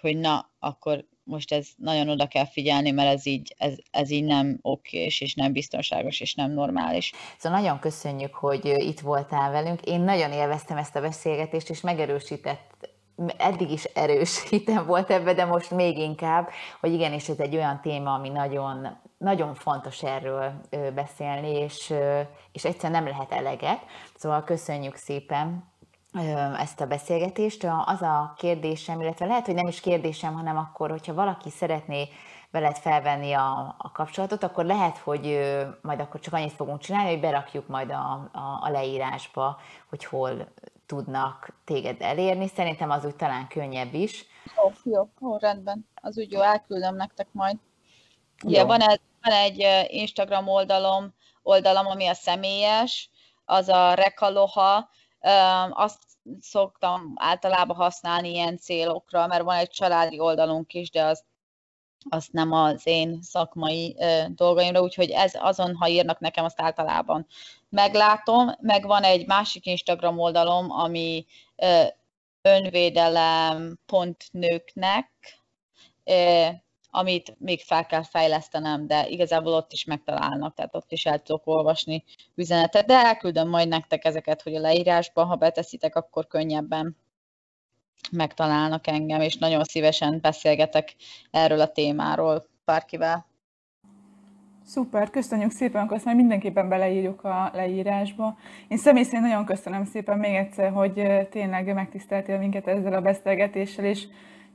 hogy na, akkor most ez nagyon oda kell figyelni, mert ez így, ez, ez így nem okés, és nem biztonságos, és nem normális. Szóval nagyon köszönjük, hogy itt voltál velünk. Én nagyon élveztem ezt a beszélgetést, és megerősített eddig is erős hitem volt ebbe, de most még inkább, hogy igenis ez egy olyan téma, ami nagyon, nagyon fontos erről beszélni, és, és egyszerűen nem lehet eleget. Szóval köszönjük szépen ezt a beszélgetést. Az a kérdésem, illetve lehet, hogy nem is kérdésem, hanem akkor, hogyha valaki szeretné veled felvenni a, a kapcsolatot, akkor lehet, hogy majd akkor csak annyit fogunk csinálni, hogy berakjuk majd a, a, a leírásba, hogy hol tudnak téged elérni. Szerintem az úgy talán könnyebb is. Jó, jó, jó rendben. Az úgy jó, elküldöm nektek majd. Ugye van egy, van egy Instagram oldalom, oldalam, ami a személyes, az a Rekaloha, azt szoktam általában használni ilyen célokra, mert van egy családi oldalunk is, de az azt nem az én szakmai ö, dolgaimra, úgyhogy ez azon, ha írnak nekem, azt általában meglátom. Meg van egy másik Instagram oldalom, ami ö, önvédelem.nőknek, amit még fel kell fejlesztenem, de igazából ott is megtalálnak, tehát ott is el tudok olvasni üzenetet, de elküldöm majd nektek ezeket, hogy a leírásban, ha beteszitek, akkor könnyebben megtalálnak engem, és nagyon szívesen beszélgetek erről a témáról bárkivel. Szuper, köszönjük szépen, akkor azt majd mindenképpen beleírjuk a leírásba. Én személy szerint nagyon köszönöm szépen még egyszer, hogy tényleg megtiszteltél minket ezzel a beszélgetéssel, és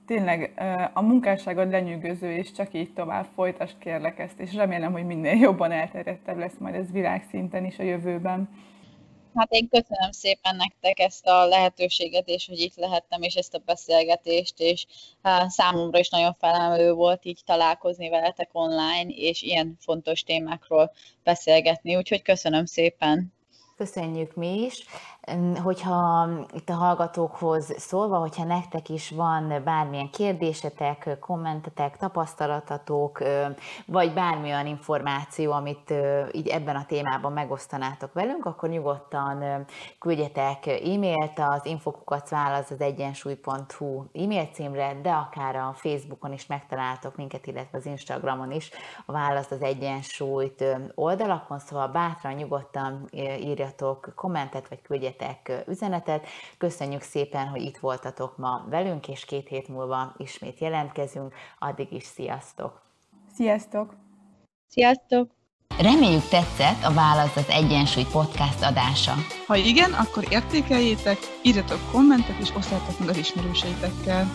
tényleg a munkásságod lenyűgöző, és csak így tovább folytasd kérlek ezt, és remélem, hogy minél jobban elterjedtebb lesz majd ez világszinten is a jövőben. Hát én köszönöm szépen nektek ezt a lehetőséget, és hogy itt lehettem, és ezt a beszélgetést, és számomra is nagyon felemelő volt így találkozni veletek online, és ilyen fontos témákról beszélgetni, úgyhogy köszönöm szépen. Köszönjük mi is hogyha itt a hallgatókhoz szólva, hogyha nektek is van bármilyen kérdésetek, kommentetek, tapasztalatatok, vagy bármilyen információ, amit így ebben a témában megosztanátok velünk, akkor nyugodtan küldjetek e-mailt az infokukat válasz az egyensúly.hu e-mail címre, de akár a Facebookon is megtaláltok minket, illetve az Instagramon is a válasz az egyensúlyt oldalakon, szóval bátran, nyugodtan írjatok kommentet, vagy küldjetek küldjetek üzenetet. Köszönjük szépen, hogy itt voltatok ma velünk, és két hét múlva ismét jelentkezünk. Addig is sziasztok! Sziasztok! Sziasztok! Reméljük tetszett a Válasz az Egyensúly podcast adása. Ha igen, akkor értékeljétek, írjatok kommentet és osszátok meg az ismerőseitekkel.